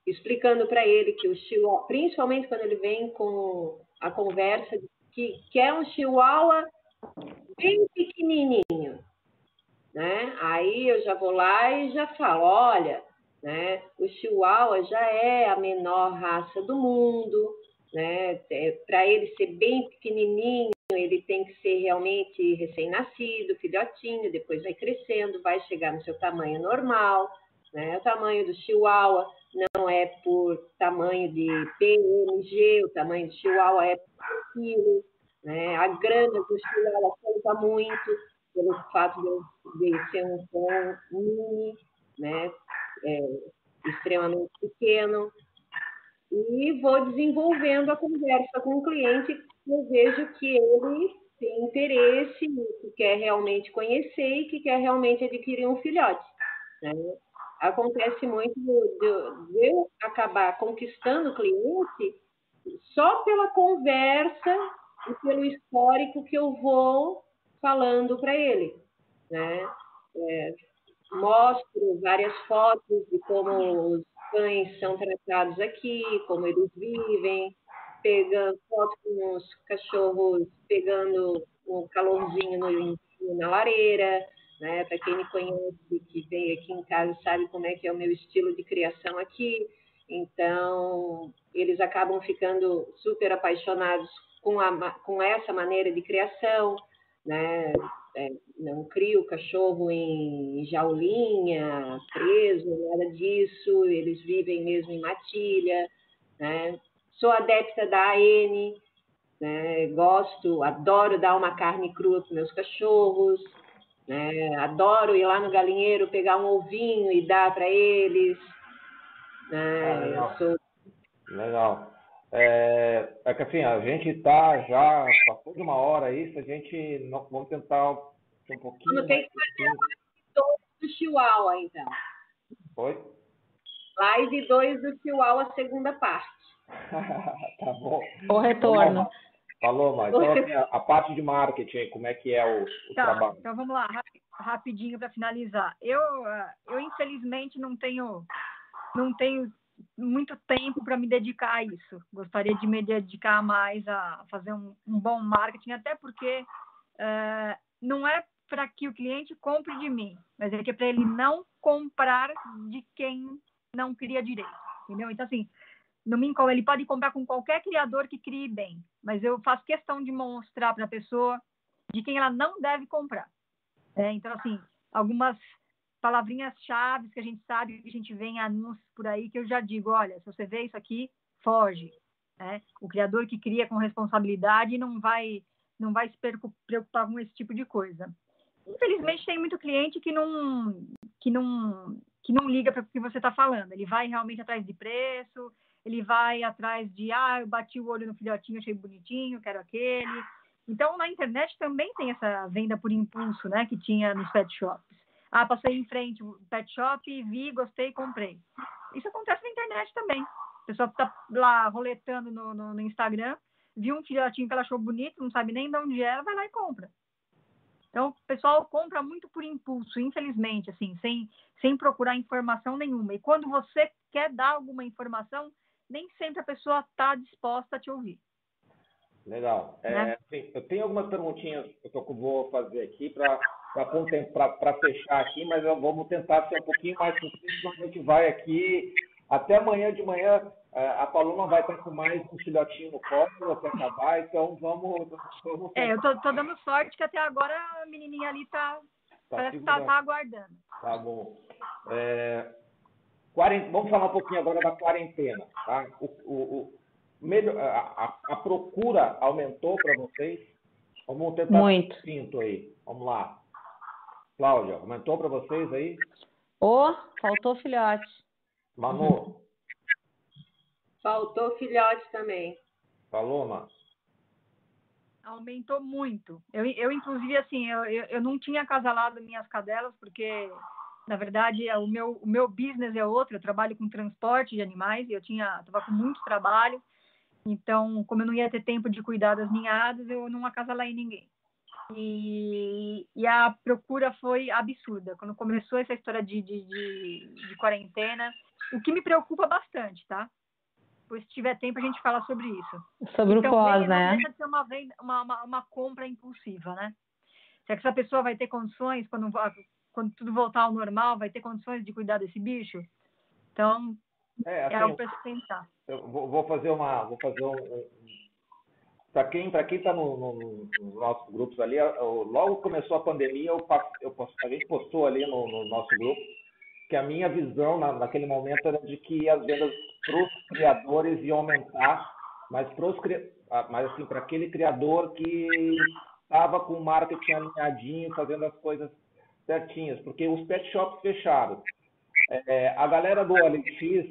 explicando para ele que o chihuahua, principalmente quando ele vem com a conversa que, que é um chihuahua bem pequenininho, né? Aí eu já vou lá e já falo, olha, né? O Chihuahua já é a menor raça do mundo, né? É, Para ele ser bem pequenininho, ele tem que ser realmente recém-nascido, filhotinho, depois vai crescendo, vai chegar no seu tamanho normal. Né? O tamanho do Chihuahua não é por tamanho de PMG, o tamanho do Chihuahua é por quilo. Né? A grana do Chihuahua conta muito pelo fato de, de ser um cão mini, né? é, extremamente pequeno, e vou desenvolvendo a conversa com o cliente. Eu vejo que ele tem interesse, que quer realmente conhecer e que quer realmente adquirir um filhote. Né? Acontece muito de, eu acabar conquistando o cliente só pela conversa e pelo histórico que eu vou falando para ele. Né? É, mostro várias fotos de como os cães são tratados aqui, como eles vivem, pegando fotos com os cachorros pegando um calorzinho no, na lareira, né? Para quem me conhece, que vem aqui em casa, sabe como é que é o meu estilo de criação aqui. Então, eles acabam ficando super apaixonados com, a, com essa maneira de criação, né? é, não crio cachorro em jaulinha, preso, nada disso, eles vivem mesmo em matilha, né? Sou adepta da AN, né? gosto, adoro dar uma carne crua para meus cachorros, né? adoro ir lá no galinheiro pegar um ovinho e dar para eles. Né? Ah, legal. Sou... legal. É, é que assim, a gente está já passou de uma hora isso, a gente não, vamos tentar um pouquinho. Vamos ter que fazer a live 2 do Chihuahua, então. Oi? Live 2 do Chihuahua, segunda parte. tá bom. O retorno. Falou, mas então, assim, a, a, parte de marketing, como é que é o, o tá, trabalho? Então vamos lá, rapidinho para finalizar. Eu, eu infelizmente não tenho, não tenho muito tempo para me dedicar a isso. Gostaria de me dedicar mais a fazer um, um bom marketing, até porque uh, não é para que o cliente compre de mim, mas é que é para ele não comprar de quem não cria direito, entendeu? Então, assim, no Mincom ele pode comprar com qualquer criador que crie bem, mas eu faço questão de mostrar para a pessoa de quem ela não deve comprar. É, então, assim, algumas palavrinhas chaves que a gente sabe, que a gente vê em anúncios por aí, que eu já digo, olha, se você vê isso aqui, foge. Né? O criador que cria com responsabilidade não vai não vai se preocupar com esse tipo de coisa. Infelizmente tem muito cliente que não que não que não liga para o que você está falando. Ele vai realmente atrás de preço, ele vai atrás de ah, eu bati o olho no filhotinho, achei bonitinho, quero aquele. Então na internet também tem essa venda por impulso, né, que tinha nos pet shops. Ah, passei em frente o pet shop, vi, gostei, comprei. Isso acontece na internet também. A pessoa está lá roletando no, no, no, Instagram, viu um filhotinho que ela achou bonito, não sabe nem de onde era, vai lá e compra. Então, o pessoal compra muito por impulso, infelizmente, assim, sem, sem procurar informação nenhuma. E quando você quer dar alguma informação, nem sempre a pessoa está disposta a te ouvir. Legal. É, né? eu tenho algumas perguntinhas que eu vou fazer aqui para fechar aqui, mas vamos tentar ser um pouquinho mais simples, a gente vai aqui até amanhã de manhã. É, a Paloma vai estar com mais um filhotinho no colo até acabar, então vamos. vamos é, eu tô, tô, dando sorte que até agora a menininha ali tá, tá parece que tá, tá, aguardando. Tá bom. É, Vamos falar um pouquinho agora da quarentena. Tá? O, o, o melhor, a, a, procura aumentou para vocês? Vamos tentar Muito. Cinto aí. Vamos lá. Cláudia, aumentou para vocês aí? Ô, oh, faltou filhote. Manu? Faltou filhote também. Paloma? Aumentou muito. Eu, eu inclusive, assim, eu, eu, eu não tinha acasalado minhas cadelas, porque na verdade, é o meu, o meu business é outro, eu trabalho com transporte de animais, e eu tinha, estava com muito trabalho, então, como eu não ia ter tempo de cuidar das ninhadas, eu não acasalei ninguém. E, e, a procura foi absurda. Quando começou essa história de, de, de, de quarentena, o que me preocupa bastante, tá? Pois se tiver tempo a gente fala sobre isso. Sobre então, o pós, né? Não ser uma, uma, uma, uma compra impulsiva, né? Será que essa pessoa vai ter condições, quando quando tudo voltar ao normal, vai ter condições de cuidar desse bicho? Então, é, assim, é algo para se pensar. Eu vou fazer uma. Vou fazer um, para quem para quem está no, no, nos nossos grupos ali, logo começou a pandemia, eu, eu, a gente postou ali no, no, nosso grupo que a minha visão na, naquele momento era de que as vendas para os criadores iam aumentar, mas para mas assim para aquele criador que estava com o marketing alinhadinho, fazendo as coisas certinhas, porque os pet shops fecharam. É, a galera do OLX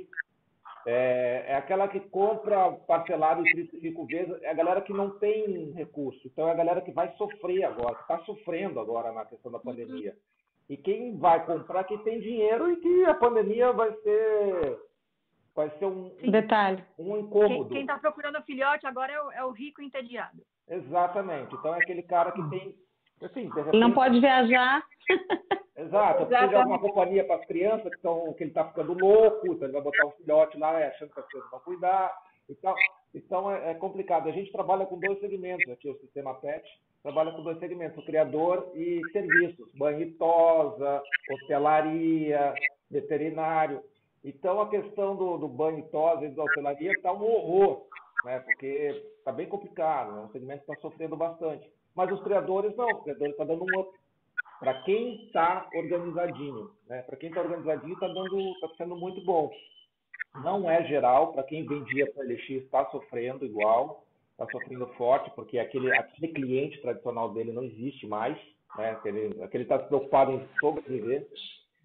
é, é, aquela que compra parcelado em 35 vezes, é a galera que não tem recurso. Então é a galera que vai sofrer agora, que está sofrendo agora na questão da pandemia. E quem vai comprar, quem tem dinheiro e que a pandemia vai ser vai ser um, detalhe, um incômodo. Quem está procurando filhote agora é o, é o rico entediado. Exatamente. Então é aquele cara que tem Assim, repente... Não pode viajar. Exato, precisa de alguma companhia para as crianças que, tão, que ele está ficando louco, então ele vai botar um filhote lá achando que as crianças vão cuidar e tal. Então é, é, complicado. A gente trabalha com dois segmentos aqui, o sistema PET trabalha com dois segmentos, o criador e serviços, banho e tosa, hostelaria, veterinário. Então a questão do, do banho e tosa e da hostelaria está um horror, né? porque está bem complicado, é um segmento que está sofrendo bastante. Mas os criadores não, os criadores estão tá dando um up. Para quem está organizadinho, né? Para quem está organizadinho, está dando, tá sendo muito bom. Não é geral, para quem vendia para LX está sofrendo igual, está sofrendo forte, porque aquele, aquele cliente tradicional dele não existe mais, né? Aquele, aquele está preocupado em sobreviver.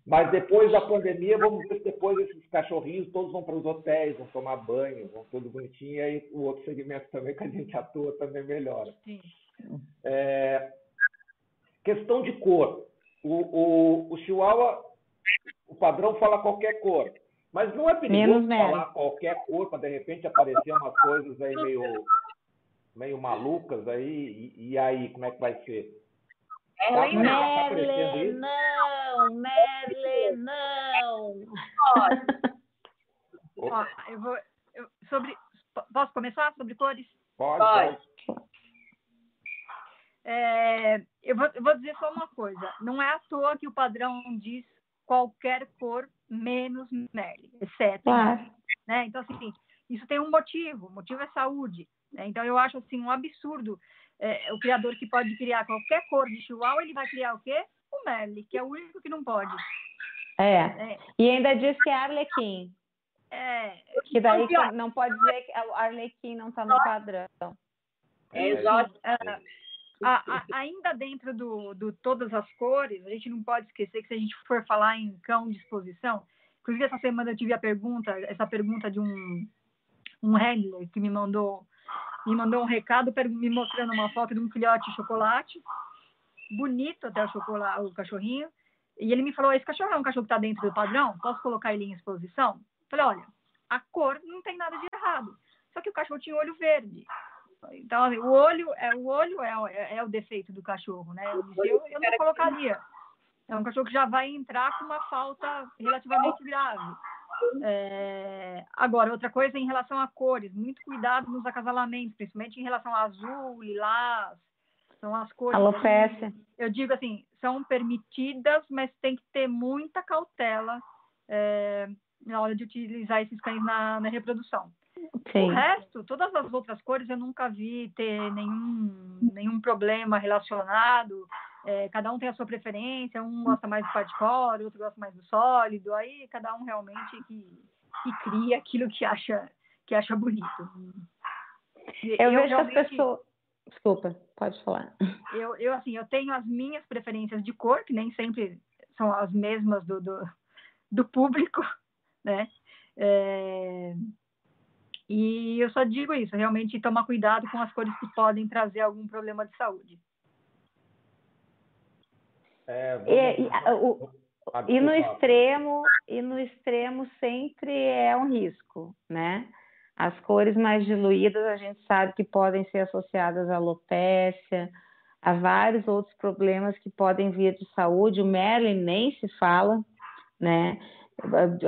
Mas depois da pandemia, vamos ver se depois esses cachorrinhos todos vão para os hotéis, vão tomar banho, vão tudo bonitinho, e aí o outro segmento também que a gente atua também melhora. Sim. É, questão de cor. O, o, o Chihuahua, o padrão fala qualquer cor. Mas não é perigoso falar qualquer cor para de repente aparecer umas coisas aí meio, meio malucas aí. E, e aí, como é que vai ser? Tá, Merle, tá não! Merle, não! Ó, eu vou, eu, sobre, posso começar sobre cores? Pode, pode. pode. É, eu, vou, eu, vou, dizer só uma coisa: não é à toa que o padrão diz qualquer cor menos Merle, exceto. Né? Então, assim, isso tem um motivo: o motivo é saúde. Né? Então, eu acho assim um absurdo é, o criador que pode criar qualquer cor de chihuahua, ele vai criar o quê? O Merle, que é o único que não pode. É. é. E ainda diz que é Arlequim. É. Que daí não pode dizer que o Arlequim não está no padrão. É exato. É, a, a, ainda dentro do, do todas as cores, a gente não pode esquecer que se a gente for falar em cão de exposição, inclusive essa semana eu tive a pergunta, essa pergunta de um, um handler que me mandou me mandou um recado me mostrando uma foto de um filhote de chocolate, bonito até o chocolate, o cachorrinho, e ele me falou, esse cachorro é um cachorro que está dentro do padrão? Posso colocar ele em exposição? Falei, olha, a cor não tem nada de errado, só que o cachorro tinha olho verde, Então, assim, o olho, é, o olho é, é, é, o defeito do cachorro, né? Eu, eu, não colocaria. É um cachorro que já vai entrar com uma falta relativamente grave. É, agora, outra coisa em relação a cores, muito cuidado nos acasalamentos, principalmente em relação a azul, lilás, são as cores. Alopécia. Eu digo assim, são permitidas, mas tem que ter muita cautela é, na hora de utilizar esses cães na, na reprodução. Sim. O resto, todas as outras cores eu nunca vi ter nenhum, nenhum problema relacionado. É, cada um tem a sua preferência, um gosta mais do hardcore, outro gosta mais do sólido. Aí cada um realmente que, que cria aquilo que acha que acha bonito. Eu, eu vejo que as pessoas Desculpa, pode falar. Eu, eu, assim, eu tenho as minhas preferências de cor, que nem sempre são as mesmas do, do, do público, né? É, e eu só digo isso, realmente tomar cuidado com as cores que podem trazer algum problema de saúde. É, e, e, o, e no extremo, e no extremo sempre é um risco, né? As cores mais diluídas a gente sabe que podem ser associadas à alopecia, a vários outros problemas que podem vir de saúde. O Merlin nem se fala, né?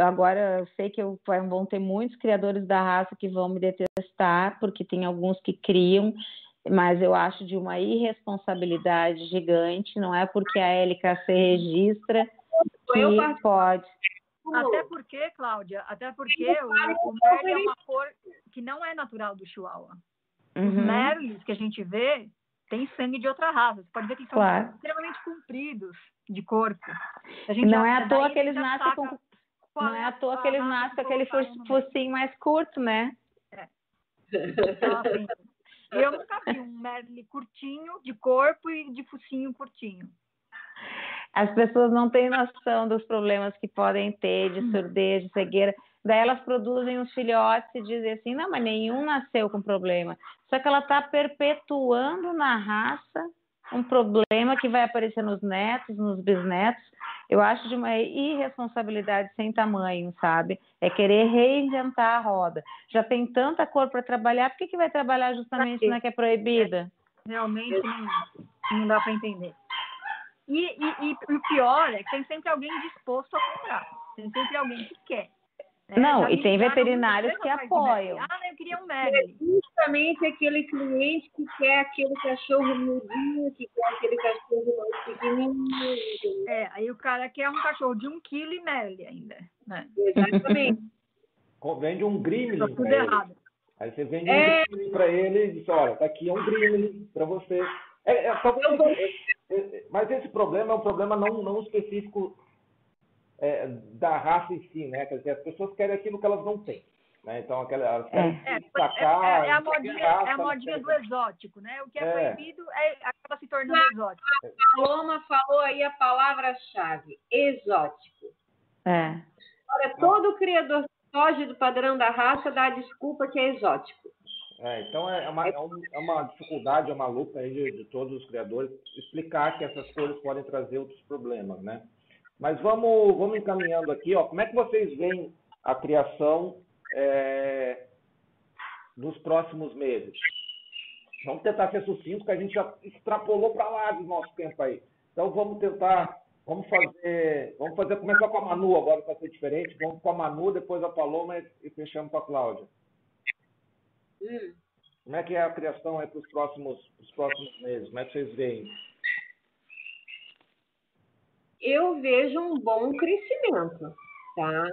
Agora eu sei que eu, vão ter muitos criadores da raça que vão me detestar, porque tem alguns que criam, mas eu acho de uma irresponsabilidade gigante. Não é porque a LKC registra que pode. Até porque, Cláudia, até porque o, o Merle é uma cor que não é natural do Chihuahua. Uhum. Os Merles que a gente vê tem sangue de outra raça. Você pode ver que são claro. extremamente compridos de corpo. não é à toa que eles nascem com não é à toa que eles nascem com aquele focinho mais curto, né? É. Então, assim, eu nunca vi um Merle curtinho de corpo e de focinho curtinho as pessoas não têm noção dos problemas que podem ter de surdez, de cegueira. Daí elas produzem os filhotes e dizem assim, não, mas nenhum nasceu com problema. Só que ela está perpetuando na raça um problema que vai aparecer nos netos, nos bisnetos. Eu acho de uma irresponsabilidade sem tamanho, sabe? É querer reinventar a roda. Já tem tanta cor para trabalhar, por que, que vai trabalhar justamente na que é proibida? Realmente não, não dá para entender. E, e, e, o pior é que tem sempre alguém disposto a comprar. Tem sempre alguém que quer. Né? Não, e tem veterinários que apoiam. Ah, eu queria um Merlin. É justamente aquele cliente que quer aquele cachorro mudinho, que quer aquele cachorro mais pequenininho. É, aí o cara quer um cachorro de um quilo e Merlin ainda. Né? Exatamente. Vende um Gremlin. Tá tudo errado. Aí você vende é... um Gremlin para ele e diz, olha, tá aqui é um Gremlin para você. É, é, talvez, mas esse problema é um problema não, não específico é, da raça em si, né? Quer dizer, as pessoas querem aquilo que elas não têm. Né? Então, aquela, elas querem é, destacar. É, é, a modinha, é a modinha do exótico, né? O que é, é. proibido é, acaba se tornando exótico. A Paloma falou aí a palavra-chave: exótico. É. Olha, todo criador que foge do padrão da raça dá a desculpa que é exótico. É, então é, é uma, é, um, é uma dificuldade, é uma luta aí de, de, todos os criadores explicar que essas coisas podem trazer outros problemas, né? Mas vamos, vamos encaminhando aqui, ó. Como é que vocês veem a criação é, nos próximos meses? Vamos tentar ser sucinto, porque a gente já extrapolou para lá do nosso tempo aí. Então vamos tentar, vamos fazer, vamos fazer, começar com a Manu agora para ser diferente. Vamos com a Manu, depois a Paloma e fechamos com a Cláudia. Hum. Como é que é a criação para os próximos, próximos meses? Como é que vocês veem? Eu vejo um bom crescimento, tá?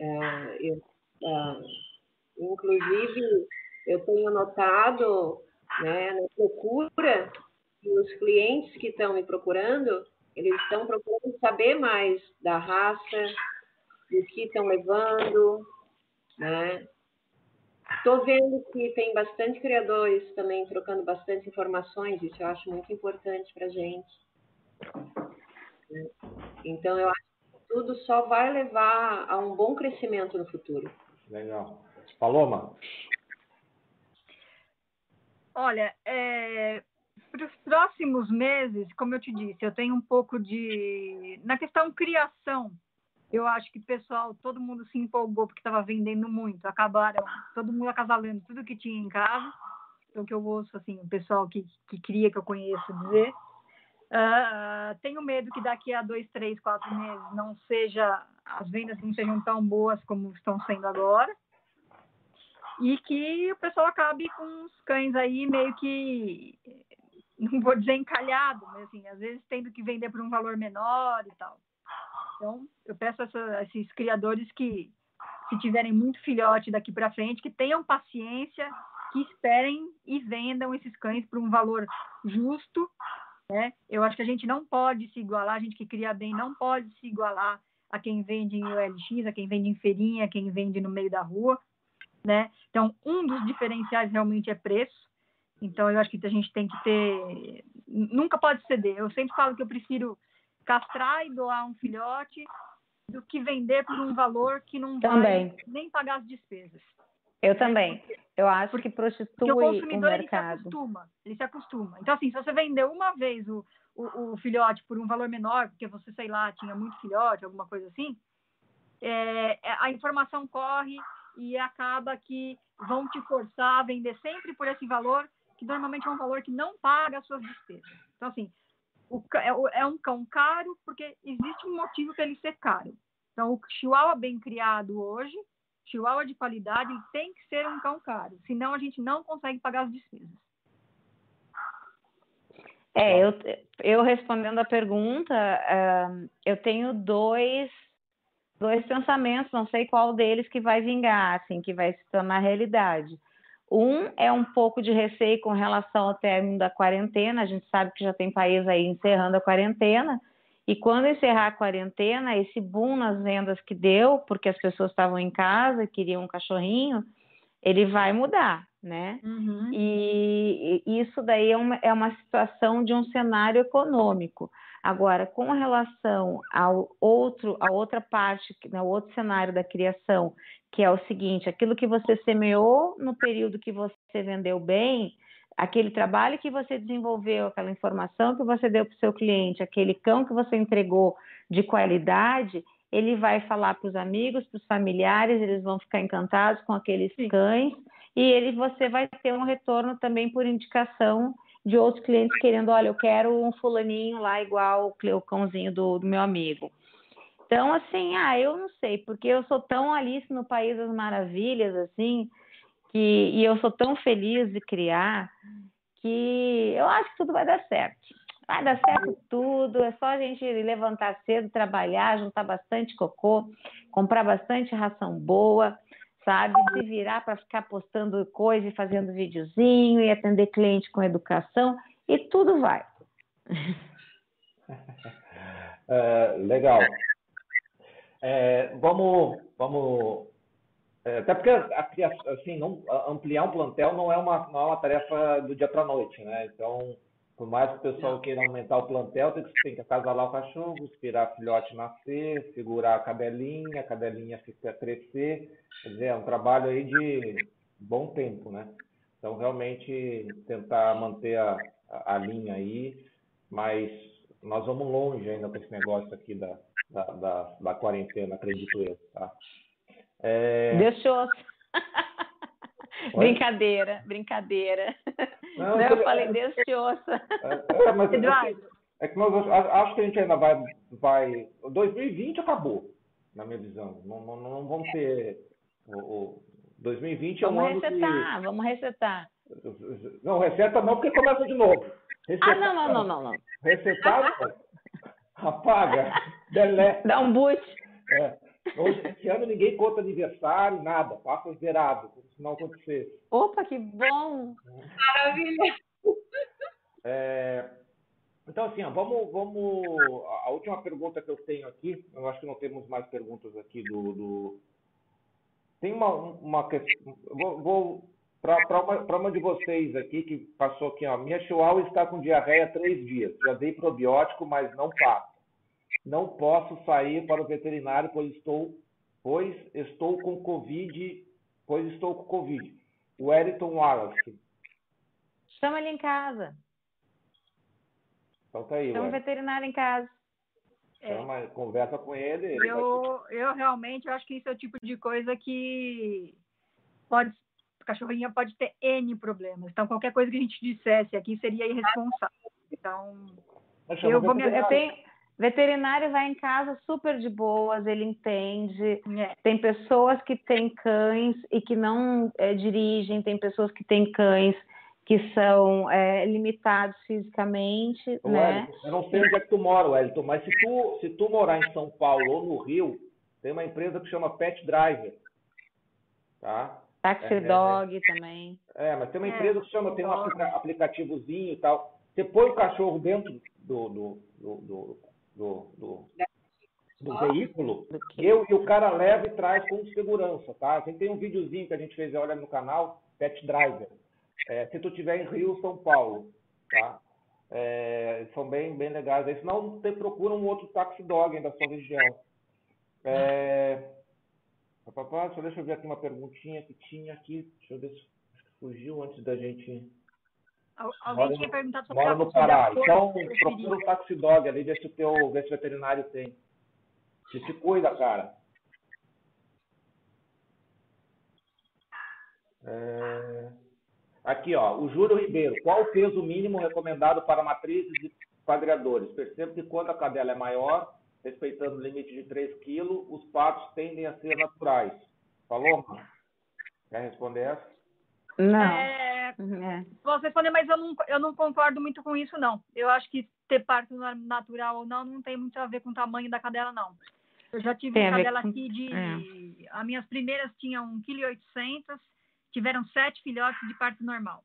É, eu, é, inclusive, eu tenho notado né, na procura que os clientes que estão me procurando, eles estão procurando saber mais da raça, do que estão levando, né? Estou vendo que tem bastante criadores também trocando bastante informações, isso eu acho muito importante para a gente. Então, eu acho que tudo só vai levar a um bom crescimento no futuro. Legal. Paloma? Olha, é, para os próximos meses, como eu te disse, eu tenho um pouco de. Na questão criação, eu acho que o pessoal, todo mundo se empolgou porque estava vendendo muito. Acabaram todo mundo acasalando tudo que tinha em casa. o que eu ouço, assim, o pessoal que, que cria, que eu conheço dizer. Uh, tenho medo que daqui a dois, três, quatro meses não seja, as vendas não sejam tão boas como estão sendo agora. E que o pessoal acabe com os cães aí meio que, não vou dizer encalhado, mas assim, às vezes tendo que vender por um valor menor e tal. Então, eu peço a, esses criadores que, se tiverem muito filhote daqui para frente, que tenham paciência, que esperem e vendam esses cães por um valor justo. Né? Eu acho que a gente não pode se igualar, a gente que cria bem não pode se igualar a quem vende em OLX, a quem vende em feirinha, a quem vende no meio da rua. Né? Então, um dos diferenciais realmente é preço. Então, eu acho que a gente tem que ter. Nunca pode ceder. Eu sempre falo que eu prefiro castrar e doar um filhote do que vender por um valor que não também. vai nem pagar as despesas. Eu também. Eu acho que prostitui o, o mercado. Ele se acostuma. Ele se acostuma. Então, assim, se você vendeu uma vez o, o, o, filhote por um valor menor, porque você, sei lá, tinha muito filhote, alguma coisa assim, é, é a informação corre e acaba que vão te forçar a vender sempre por esse valor, que normalmente é um valor que não paga as suas despesas. Então, assim, o, é, é um cão caro porque existe um motivo para ele ser caro. Então, o chihuahua bem criado hoje, chihuahua de qualidade, tem que ser um cão caro, senão a gente não consegue pagar as despesas. É, eu, eu respondendo a pergunta, uh, eu tenho dois, dois pensamentos, não sei qual deles que vai vingar, assim, que vai se tornar realidade. Um é um pouco de receio com relação ao término da quarentena. A gente sabe que já tem país aí encerrando a quarentena. E quando encerrar a quarentena, esse boom nas vendas que deu, porque as pessoas estavam em casa e queriam um cachorrinho, ele vai mudar, né? Uhum. E, e, isso daí é uma, é uma situação de um cenário econômico. Agora, com relação ao outro, a outra parte, ao outro cenário da criação, que é o seguinte: aquilo que você semeou no período que você vendeu bem, aquele trabalho que você desenvolveu, aquela informação que você deu para o seu cliente, aquele cão que você entregou de qualidade, ele vai falar para os amigos, para os familiares, eles vão ficar encantados com aqueles Sim. cães e ele você vai ter um retorno também por indicação de outros clientes querendo, olha, eu quero um fulaninho lá igual o cãozinho do, do meu amigo. Então, assim, ah, eu não sei, porque eu sou tão Alice no País das Maravilhas, assim, que, e eu sou tão feliz de criar, que eu acho que tudo vai dar certo. Vai dar certo tudo, é só a gente levantar cedo, trabalhar, juntar bastante cocô, comprar bastante ração boa, sabe? Se virar para ficar postando coisa e fazendo videozinho e atender cliente com educação e tudo vai. Uh, legal. É, vamos, vamos é, até porque assim, não, ampliar um plantel não é uma, não é uma tarefa do dia para a noite, né? Então, por mais que o pessoal queira aumentar o plantel, tem que, tem que acasalar o cachorro, esperar filhote nascer, segurar a cadelinha, a cadelinha fica crescer. Quer dizer, é um trabalho aí de bom tempo, né? Então, realmente, tentar manter a, a, a linha aí, mas nós vamos longe ainda com esse negócio aqui da, da, da, da quarentena, acredito eu, tá? É... Deus brincadeira, brincadeira. Não, Não eu falei, Deus te ouça. É, mas, Eduardo. É que nós, acho que a gente ainda vai, vai. 2020 acabou, na minha visão. Não, não, não vamos ter. O, o 2020 é um vamos ano resetar, que... Vamos resetar. Não, reseta não, porque começa de novo. Resetar, ah, não, não, não, não, não. Resetar, apaga, delete. Dá um boot. É. Hoje, esse ano ninguém conta aniversário, nada, passa zerado, como se não acontecesse. Opa, que bom! Maravilha! É, então, assim, ó, vamos, vamos. A última pergunta que eu tenho aqui, eu acho que não temos mais perguntas aqui do. do... Tem uma, uma questão. Vou, vou para uma, uma de vocês aqui que passou aqui, ó. Minha chihuahua está com diarreia há três dias. Já dei probiótico, mas não passa não posso sair para o veterinário, pois estou, pois estou com Covid, pois estou com Covid. O Eriton Wallace. Chama ele em casa. Então tá aí. Chama o veterinário em casa. Chama, é. conversa com ele. Eu, eu realmente acho que isso é o tipo de coisa que pode, a cachorrinha pode ter N problemas. Então, qualquer coisa que a gente dissesse aqui seria irresponsável. Então, eu vou me... Eu tenho... Veterinário vai em casa super de boas, ele entende. É. Tem pessoas que têm cães e que não é, dirigem, tem pessoas que têm cães que são é, limitados fisicamente, Ô, né? Wellington, eu não sei onde é que tu mora, Wellington, mas se tu, se tu morar em São Paulo ou no Rio, tem uma empresa que chama Pet Driver, tá? Taxi é, Dog é, também. É, mas tem uma empresa que chama, tem um aplicativozinho e tal. Você põe o cachorro dentro do, do, do, do, do, do, do veículo, eu e o cara leva e traz com segurança, tá? A gente tem um videozinho que a gente fez, olha no canal, Pet Driver. É, se tu tiver em Rio, São Paulo, tá? É, são bem, bem legais. Aí, senão, você procura um outro taxi dog da sua região. É... Só deixa eu ver aqui uma perguntinha que tinha aqui. Deixa eu ver se fugiu antes da gente. Alguém mora tinha perguntado sobre mora no Pará. Então, procura o taxi dog ali, vê se o teu vê se o veterinário tem. Se se cuida, cara. É... Aqui, ó, o Júlio Ribeiro. Qual o peso mínimo recomendado para matrizes e quadriadores? Percebo que quando a cadela é maior, respeitando o limite de 3 kg, os patos tendem a ser naturais. Falou? Quer responder essa? Não. É, é. Posso responder, mas eu não, eu não concordo muito com isso, não. Eu acho que ter parto natural ou não não tem muito a ver com o tamanho da cadela, não. Eu já tive uma cadela com... aqui de. É. As minhas primeiras tinham 1,8 kg, tiveram sete filhotes de parto normal.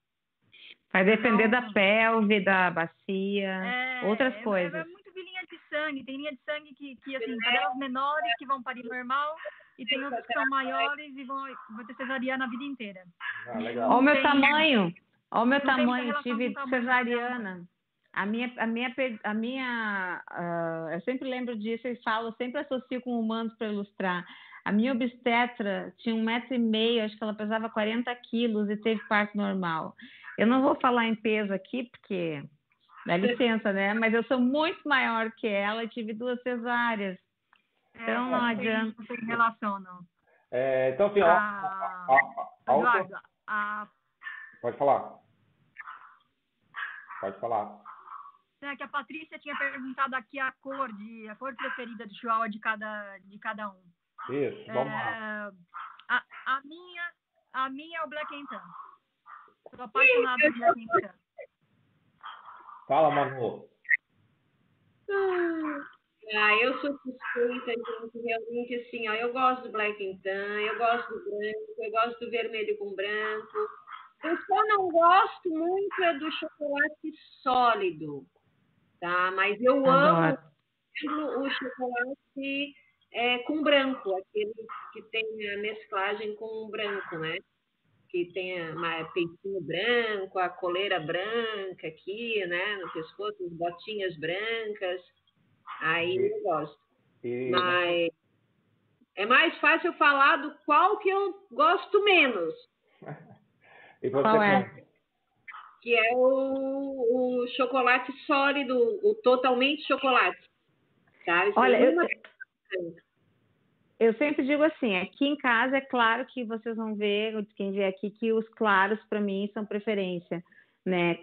Vai depender então, da pelve, da bacia, é, outras é, coisas. É, muito de linha de sangue. Tem linha de sangue que, que assim, cadelas menores que vão parir normal e tem outras que são maiores e vão, vão ter cesariana a vida inteira. Ah, Olha o meu tem, tamanho. Olha o meu tamanho. Tive cesariana. A minha, a minha, a minha uh, eu sempre lembro disso e falo, sempre associo com humanos para ilustrar. A minha obstetra tinha um metro e meio, acho que ela pesava 40 quilos e teve parto normal. Eu não vou falar em peso aqui, porque dá licença, né? Mas eu sou muito maior que ela e tive duas cesáreas. Então é, não adianta. Não tem relação, não. É, então, assim, ah, a, a, a, Eduardo, a... Pode falar. Pode falar. É que a Patrícia tinha perguntado aqui a cor de a cor preferida do chihuahua de cada de cada um. Isso, vamos é, lá. A, a minha a minha é o Black Tan. Estou apaixonada por Black Tan. Fala, Manu. Ah, eu sou suspeita, gente, realmente assim, ó, eu gosto do black tan, eu gosto do branco, eu gosto do vermelho com branco. Eu só não gosto muito é do chocolate sólido, tá? Mas eu amo o chocolate é, com branco, aquele que tem a mesclagem com branco, né? que tem a peitinho branco, a coleira branca aqui, né, no pescoço, as botinhas brancas. Aí e, eu gosto. E... Mas é mais fácil falar do qual que eu gosto menos. e você qual é? Que é o, o chocolate sólido, o totalmente chocolate. Tá? Olha, eu, eu sempre digo assim, aqui em casa é claro que vocês vão ver, quem vier aqui, que os claros para mim são preferência, né?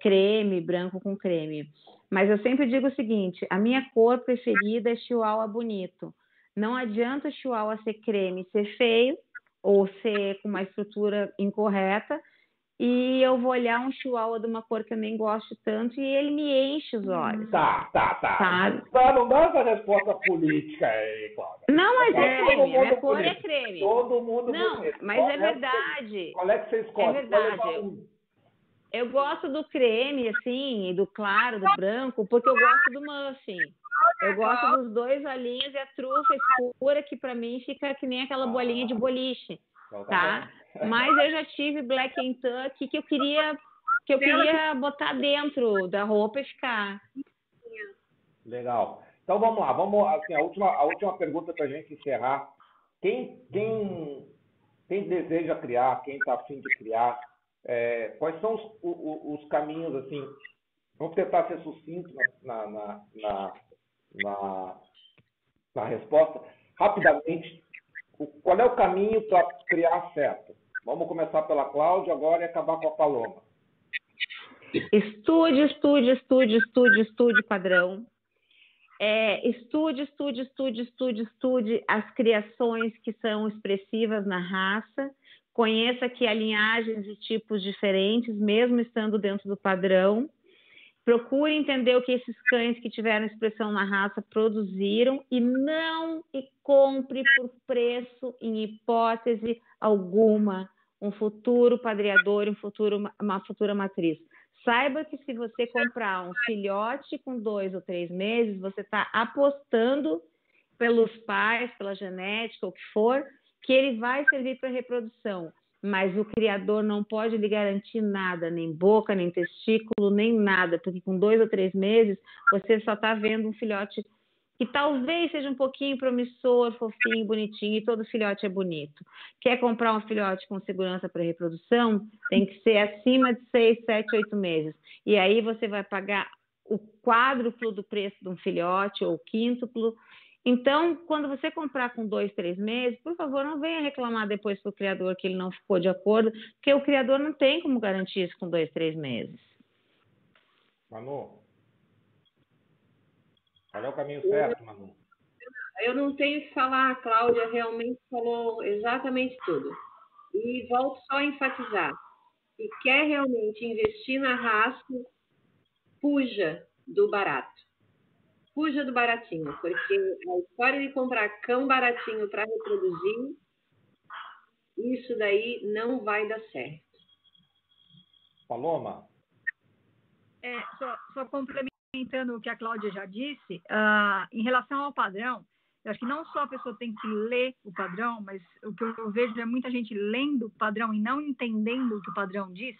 Creme, branco com creme. Mas eu sempre digo o seguinte, a minha cor preferida é chihuahua bonito. Não adianta o chihuahua ser creme, ser feio ou ser com uma estrutura incorreta, e eu vou olhar um chihuahua de uma cor que eu nem gosto tanto e ele me enche os olhos. Tá, tá, tá. Sabe? Tá, não dá essa resposta política aí, Cláudia. Não, mas é creme. A minha cor é creme. Todo mundo Não, bonito. mas é, é verdade. Qual é que você escolhe? É verdade. Eu gosto do creme, assim, do claro, do branco, porque eu gosto do muffin. Eu gosto dos dois olhinhos e a trufa escura, que para mim fica que nem aquela bolinha de boliche, então tá? tá? Mas eu já tive Black Kentucky que eu queria que eu queria botar dentro da roupa e ficar. Legal. Então vamos lá, vamos assim, a última a última pergunta para a gente encerrar. Quem quem quem deseja criar, quem está afim de criar, é, quais são os, os, os, caminhos assim? Vamos tentar ser sucinto na, na, na, na, na resposta. Rapidamente, qual é o caminho para criar certo? Vamos começar pela Cláudia agora e acabar com a Paloma. Estude, estude, estude, estude, estude padrão. É, estude, estude, estude, estude, estude as criações que são expressivas na raça. Conheça que há linhagens e tipos diferentes, mesmo estando dentro do padrão. Procure entender o que esses cães que tiveram expressão na raça produziram e não compre por preço, em hipótese alguma, um futuro padreador, um futuro, uma futura matriz. Saiba que se você comprar um filhote com dois ou três meses, você está apostando pelos pais, pela genética, o que for, que ele vai servir para reprodução mas o criador não pode lhe garantir nada, nem boca, nem testículo, nem nada, porque com dois ou três meses você só está vendo um filhote que talvez seja um pouquinho promissor, fofinho, bonitinho, e todo filhote é bonito. Quer comprar um filhote com segurança para reprodução? Tem que ser acima de seis, sete, oito meses. E aí você vai pagar o quádruplo do preço de um filhote ou o quíntuplo então, quando você comprar com dois, três meses, por favor, não venha reclamar depois para o criador que ele não ficou de acordo, porque o criador não tem como garantir isso com dois, três meses. Manu, qual é o caminho certo, Manu? Eu não tenho que falar, a Cláudia realmente falou exatamente tudo. E volto só a enfatizar: se quer realmente investir na raça, fuja do barato fuja do baratinho, porque a história de comprar cão baratinho para reproduzir, isso daí não vai dar certo. Paloma? É, só, só, complementando o que a Cláudia já disse, uh, em relação ao padrão, eu acho que não só a pessoa tem que ler o padrão, mas o que eu vejo é muita gente lendo o padrão e não entendendo o que o padrão diz.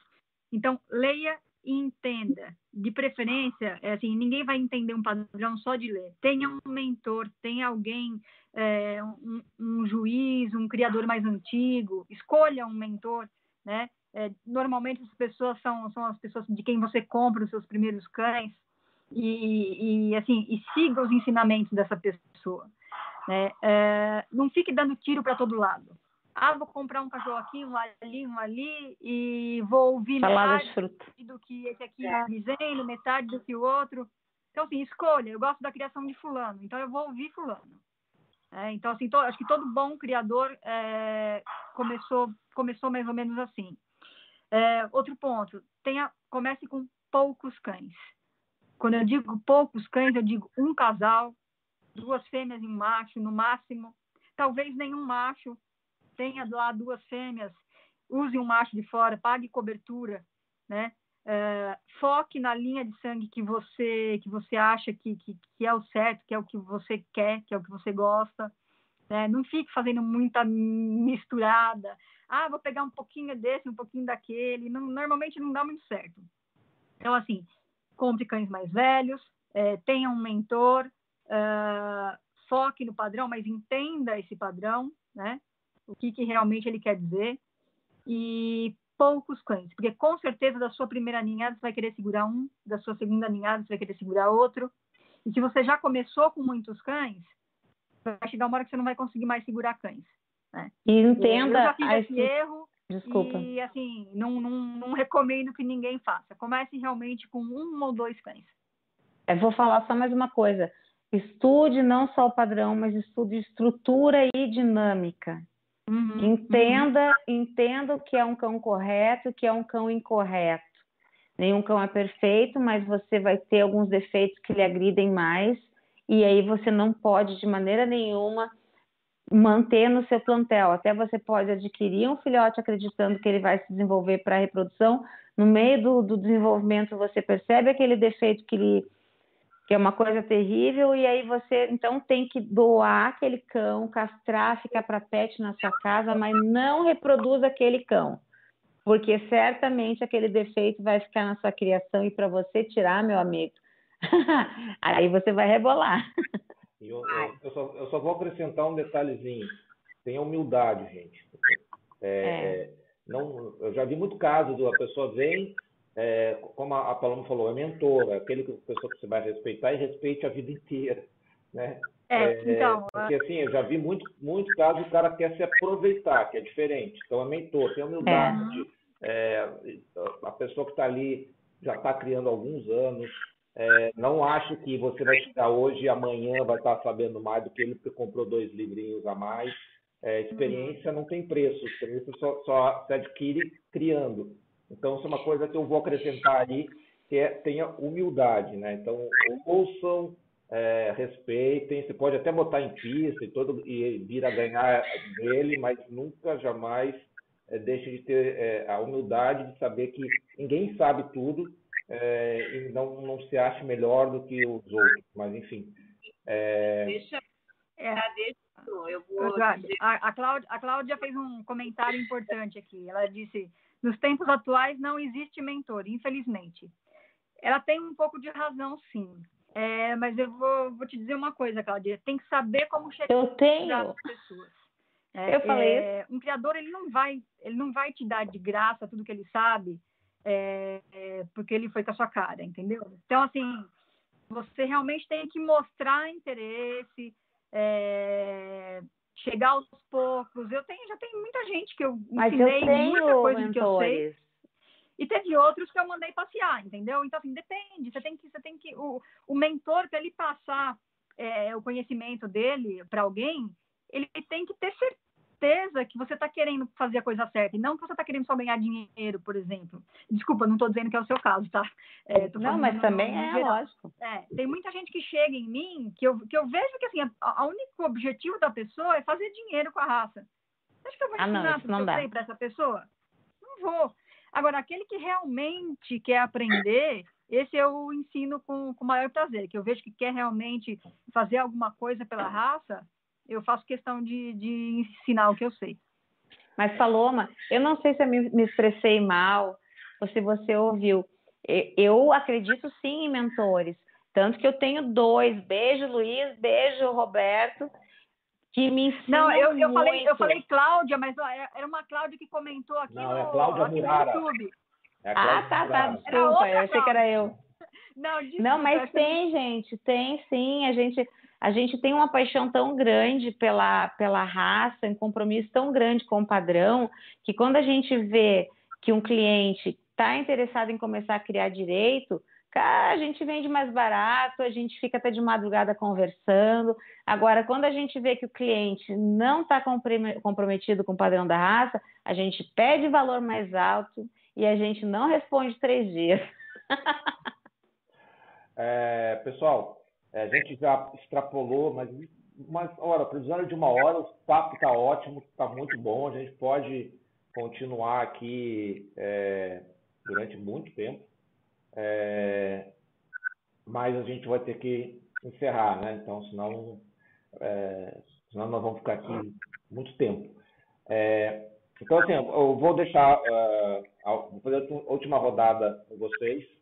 Então, leia entenda. De preferência, é assim, ninguém vai entender um padrão só de ler. Tenha um mentor, tenha alguém, é, um, um, juiz, um criador mais antigo. Escolha um mentor, né? É, normalmente as pessoas são, são as pessoas de quem você compra os seus primeiros cães e, e assim e siga os ensinamentos dessa pessoa. Né? É, não fique dando tiro para todo lado ah, vou comprar um cachorro aqui, um ali, um ali, e vou ouvir Salada metade do que esse aqui está dizendo, metade do que o outro. Então, assim, escolha. Eu gosto da criação de fulano, então eu vou ouvir fulano. É, então, assim, to, acho que todo bom criador é, começou, começou mais ou menos assim. É, outro ponto, tenha, comece com poucos cães. Quando eu digo poucos cães, eu digo um casal, duas fêmeas e um macho, no máximo. Talvez nenhum macho, tenha lá duas fêmeas, use um macho de fora, pague cobertura, né? É, foque na linha de sangue que você que você acha que, que, que, é o certo, que é o que você quer, que é o que você gosta. Né? Não fique fazendo muita misturada. Ah, vou pegar um pouquinho desse, um pouquinho daquele. Não, normalmente não dá muito certo. Então, assim, compre cães mais velhos, é, tenha um mentor, uh, foque no padrão, mas entenda esse padrão, né? O que, que realmente ele quer dizer, e poucos cães, porque com certeza da sua primeira ninhada você vai querer segurar um, da sua segunda ninhada você vai querer segurar outro, e se você já começou com muitos cães, vai chegar uma hora que você não vai conseguir mais segurar cães. Né? E entenda... Eu já fiz esse erro, Desculpa. E, assim, não, não, não recomendo que ninguém faça. Comece realmente com um ou dois cães. Eu vou falar só mais uma coisa. Estude não só o padrão, mas estude estrutura e dinâmica. Uhum, entenda, uhum. entenda o que é um cão correto, o que é um cão incorreto. Nenhum cão é perfeito, mas você vai ter alguns defeitos que lhe agridem mais, e aí você não pode de maneira nenhuma manter no seu plantel. Até você pode adquirir um filhote acreditando que ele vai se desenvolver para a reprodução. No meio do, do desenvolvimento, você percebe aquele defeito que lhe que é uma coisa terrível, e aí você então tem que doar aquele cão, castrar, ficar para pet na sua casa, mas não reproduz aquele cão, porque certamente aquele defeito vai ficar na sua criação e para você tirar, meu amigo, aí você vai rebolar. Eu, eu, eu, só, eu, só, vou acrescentar um detalhezinho. Tenha humildade, gente. É, é. Não, eu já vi muito caso da pessoa vem, é, como a, Paloma falou, é mentor, é aquele que, pessoa que você vai respeitar e respeite a vida inteira. Né? É, é, então. Porque assim, eu já vi muito, muito caso o cara quer se aproveitar, que é diferente. Então é mentor, tem humildade. É. É, a pessoa que está ali já está criando alguns anos. É, não acho que você vai chegar hoje e amanhã vai estar tá sabendo mais do que ele porque comprou dois livrinhos a mais. É, experiência não tem preço, experiência só, só se adquire criando. Então, isso é uma coisa que eu vou acrescentar aí, que é tenha humildade, né? Então, ouçam, é, respeitem, você pode até botar em pista e, todo, e vir a ganhar dele, mas nunca, jamais é, deixe de ter é, a humildade de saber que ninguém sabe tudo é, e não, não se ache melhor do que os outros. Mas, enfim. É, deixa, é, deixa eu vou a, a, Cláudia, a Cláudia fez um comentário importante aqui. Ela disse: nos tempos atuais não existe mentor, infelizmente. Ela tem um pouco de razão, sim. É, mas eu vou, vou, te dizer uma coisa, Cláudia. Tem que saber como chegar eu tenho. às pessoas. É, eu falei. É, um criador ele não vai, ele não vai te dar de graça tudo que ele sabe, é, é, porque ele foi com a sua cara, entendeu? Então assim, você realmente tem que mostrar interesse, é, chegar aos poucos. Eu tenho, já tem muita gente que eu Mas ensinei eu tenho muita coisa mentores. que eu sei. E teve outros que eu mandei passear, entendeu? Então, assim, depende. Você tem que, você tem que, o, o mentor, para ele passar é, o conhecimento dele para alguém, ele tem que ter certeza certeza que você está querendo fazer a coisa certa e não que você está querendo só ganhar dinheiro, por exemplo. Desculpa, não estou dizendo que é o seu caso, tá? É, não, mas também é lógico. É, tem muita gente que chega em mim que eu, que eu vejo que assim, o único objetivo da pessoa é fazer dinheiro com a raça. Você acha que eu vou ensinar ah, não, não para essa pessoa? Não vou. Agora, aquele que realmente quer aprender, esse eu ensino com, com maior prazer, que eu vejo que quer realmente fazer alguma coisa pela raça, eu faço questão de, de ensinar o que eu sei. Mas, Paloma, eu não sei se eu me, me expressei mal ou se você ouviu. Eu acredito sim em mentores. Tanto que eu tenho dois. Beijo, Luiz. Beijo, Roberto. Que me ensinam Não, eu, eu, falei, eu falei Cláudia, mas ó, era uma Cláudia que comentou aqui, não, no, é Cláudia aqui no YouTube. É ah, tá, tá. Desculpa, eu achei que era eu. Não, desculpa, não mas tem, gente. Tem sim. A gente a gente tem uma paixão tão grande pela, pela raça, um compromisso tão grande com o padrão, que quando a gente vê que um cliente está interessado em começar a criar direito, cara, a gente vende mais barato, a gente fica até de madrugada conversando. Agora, quando a gente vê que o cliente não está comprometido com o padrão da raça, a gente pede valor mais alto e a gente não responde três dias. É, pessoal, é, a gente já extrapolou, mas uma hora, precisando de uma hora, o papo está ótimo, está muito bom. A gente pode continuar aqui é, durante muito tempo, é, mas a gente vai ter que encerrar, né? Então, senão, é, senão nós vamos ficar aqui muito tempo. É, então, assim, eu vou deixar, uh, vou fazer a última rodada com vocês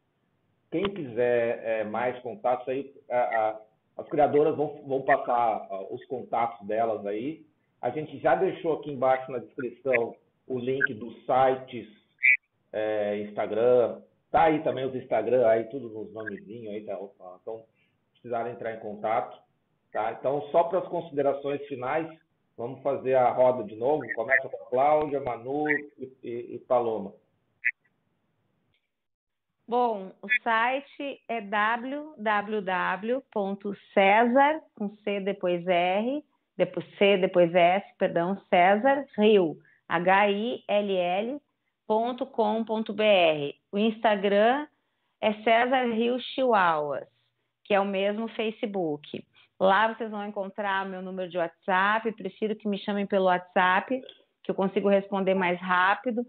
quem quiser é, mais contatos aí, a, a, as criadoras vão, vão passar a, os contatos delas aí. A gente já deixou aqui embaixo na descrição o link dos sites, é, Instagram. Tá aí também os Instagram, aí tudo nos nomezinhos aí, tá? Então, precisarem entrar em contato. Tá? Então, só para as considerações finais, vamos fazer a roda de novo. Começa com a Cláudia, Manu e, e, e Paloma. Bom, o site é www.cesar, com C depois R, depois C depois S, perdão, César Rio, H-I-L-L.com.br. O Instagram é César Rio Chihuahuas, que é o mesmo Facebook. Lá vocês vão encontrar meu número de WhatsApp, prefiro que me chamem pelo WhatsApp, que eu consigo responder mais rápido.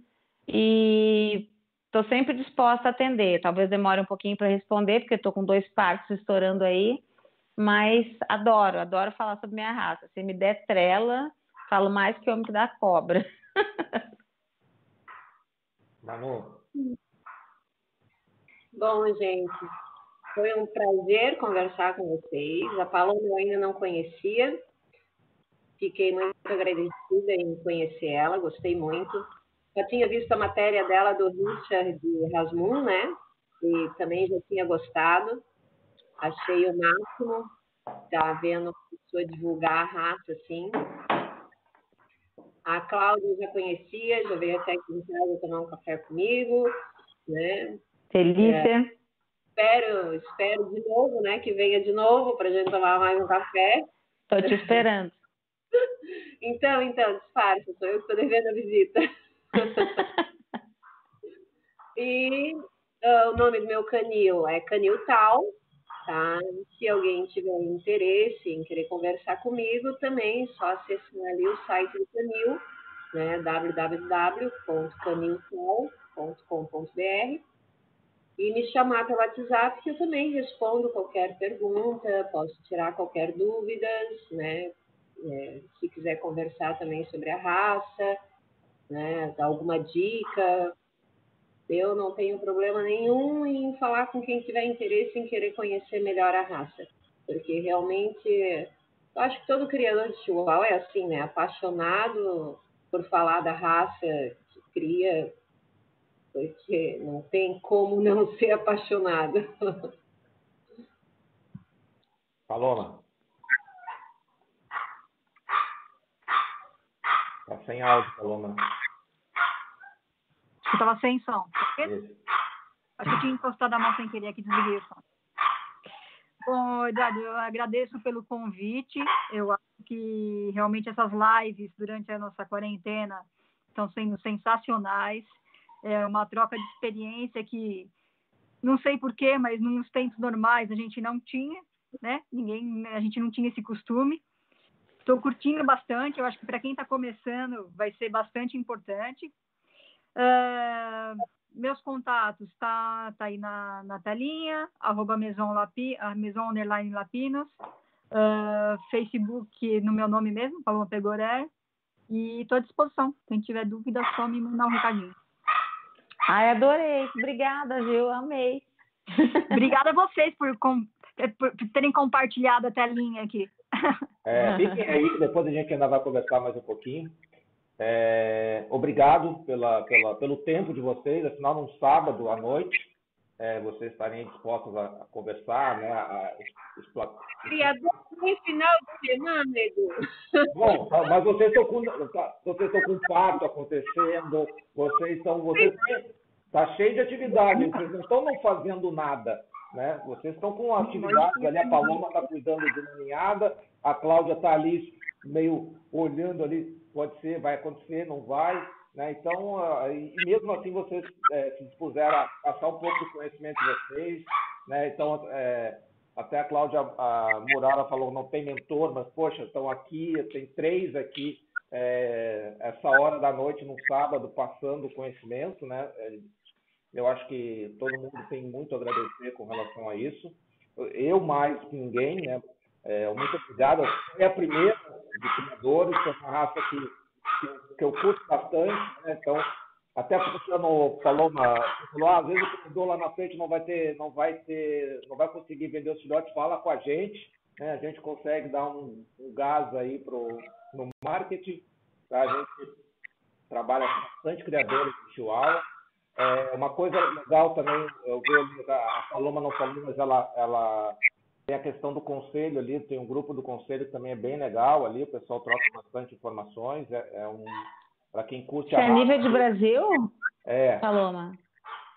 E Estou sempre disposta a atender. Talvez demore um pouquinho para responder, porque estou com dois partos estourando aí, mas adoro, adoro falar sobre minha raça. Se me der trela, falo mais que homem que dá cobra. Manu. Bom, gente, foi um prazer conversar com vocês. A Paloma eu ainda não conhecia. Fiquei muito agradecida em conhecer ela, gostei muito. Já tinha visto a matéria dela do Richard Rasmun, né? E também já tinha gostado. Achei o máximo. tá vendo a pessoa divulgar a raça, assim. A Cláudia já conhecia, já veio até aqui em casa tomar um café comigo, né? Felícia. É, espero, espero de novo, né? Que venha de novo para a gente tomar mais um café. Estou te esperando. então, então, disfarça, sou eu que estou devendo a visita. e uh, o nome do meu canil é Canil Tal, tá? Se alguém tiver interesse em querer conversar comigo, também é só acessar ali o site do Canil, né? www.caniltal.com.br e me chamar pelo WhatsApp, que eu também respondo qualquer pergunta, posso tirar qualquer dúvida, né? É, se quiser conversar também sobre a raça, né? Dar alguma dica, eu não tenho problema nenhum em falar com quem tiver interesse em querer conhecer melhor a raça, porque realmente eu acho que todo criador de chihuahua é assim, né? Apaixonado por falar da raça que cria porque não tem como não ser apaixonada. Paloma. Tá sem áudio, Paloma. Eu estava sem som. Acho que tinha encostado a mão sem querer aqui, desliguei o som. Bom, Eduardo, eu agradeço pelo convite. Eu acho que realmente essas lives durante a nossa quarentena estão sendo sensacionais é uma troca de experiência que não sei porquê, mas nos tempos normais a gente não tinha, né? Ninguém, a gente não tinha esse costume. Estou curtindo bastante, eu acho que para quem está começando vai ser bastante importante. Uh, meus contatos tá, tá aí na, na telinha, arroba Maison, Lapi, Maison Underline Lapinos, uh, Facebook no meu nome mesmo, Paloma Pegoré, e estou à disposição. Quem tiver dúvida, só me mandar um recadinho. Ai, adorei. Obrigada, viu? Amei. Obrigada a vocês por, por, terem compartilhado a telinha aqui. É, fiquem aí, que depois a gente ainda vai conversar mais um pouquinho. É, obrigado pela, pela, pelo tempo de vocês, afinal, num sábado à noite, é, vocês estarem dispostos a, a conversar, né, a no final de semana, Edu. Bom, tá, mas vocês estão com, tá, vocês estão com parto acontecendo, vocês estão, vocês Está cheio de atividade, vocês não estão não fazendo nada. Né? Vocês estão com atividades ali, a Paloma está cuidando de uma ninhada, a Cláudia está ali meio olhando ali, pode ser, vai acontecer, não vai. Né? Então, uh, e mesmo assim vocês é, se dispuseram a passar um pouco do conhecimento de vocês. Né? Então, é, até a Cláudia a Murara falou, não tem mentor, mas, poxa, estão aqui, tem três aqui, é, essa hora da noite, no sábado, passando conhecimento, né? Eu acho que todo mundo tem muito a agradecer com relação a isso. Eu mais que ninguém, né? É, muito obrigado. É a primeira de criadores, é uma raça que, que, que eu curto bastante, né? Então, até você não falou, uma, falou ah, às vezes o criador lá na frente não vai ter, não vai ter, não vai conseguir vender os filhotes, fala com a gente, né? A gente consegue dar um, um gás aí pro, no marketing, tá? A gente trabalha com bastante criadores de chihuahua é, uma coisa legal também, eu vi a Paloma não falou, mas ela, ela tem a questão do conselho ali, tem um grupo do conselho que também é bem legal ali, o pessoal troca bastante informações, é, é um para quem curte a. É a nível de Brasil? É. Paloma.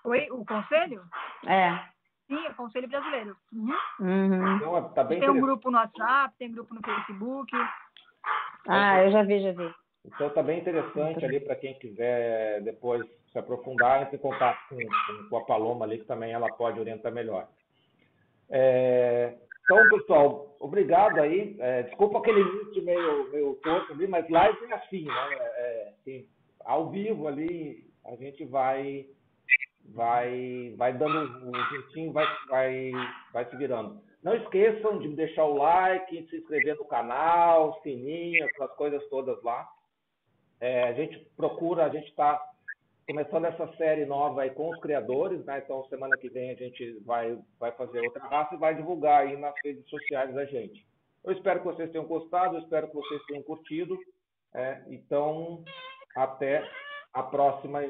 Oi, o conselho? É. Sim, é o Conselho Brasileiro. Uhum. uhum. Então, é, tá bem tem um grupo no WhatsApp, tem um grupo no Facebook. Ah, eu já vi, já vi. Então está bem interessante ali para quem quiser depois se aprofundar, entre em contato com, com, a Paloma ali, que também ela pode orientar melhor. É, então, pessoal, obrigado aí. É, desculpa aquele início meio, meio torto ali, mas live é assim, né? É, assim, ao vivo ali, a gente vai vai vai dando um jeitinho, vai, vai, vai se virando. Não esqueçam de deixar o like, se inscrever no canal, sininho, essas coisas todas lá. É, a gente procura, a gente está começando essa série nova aí com os criadores, né? Então, semana que vem a gente vai, vai fazer outra raça e vai divulgar aí nas redes sociais da gente. Eu espero que vocês tenham gostado, eu espero que vocês tenham curtido. É, então, até a próxima.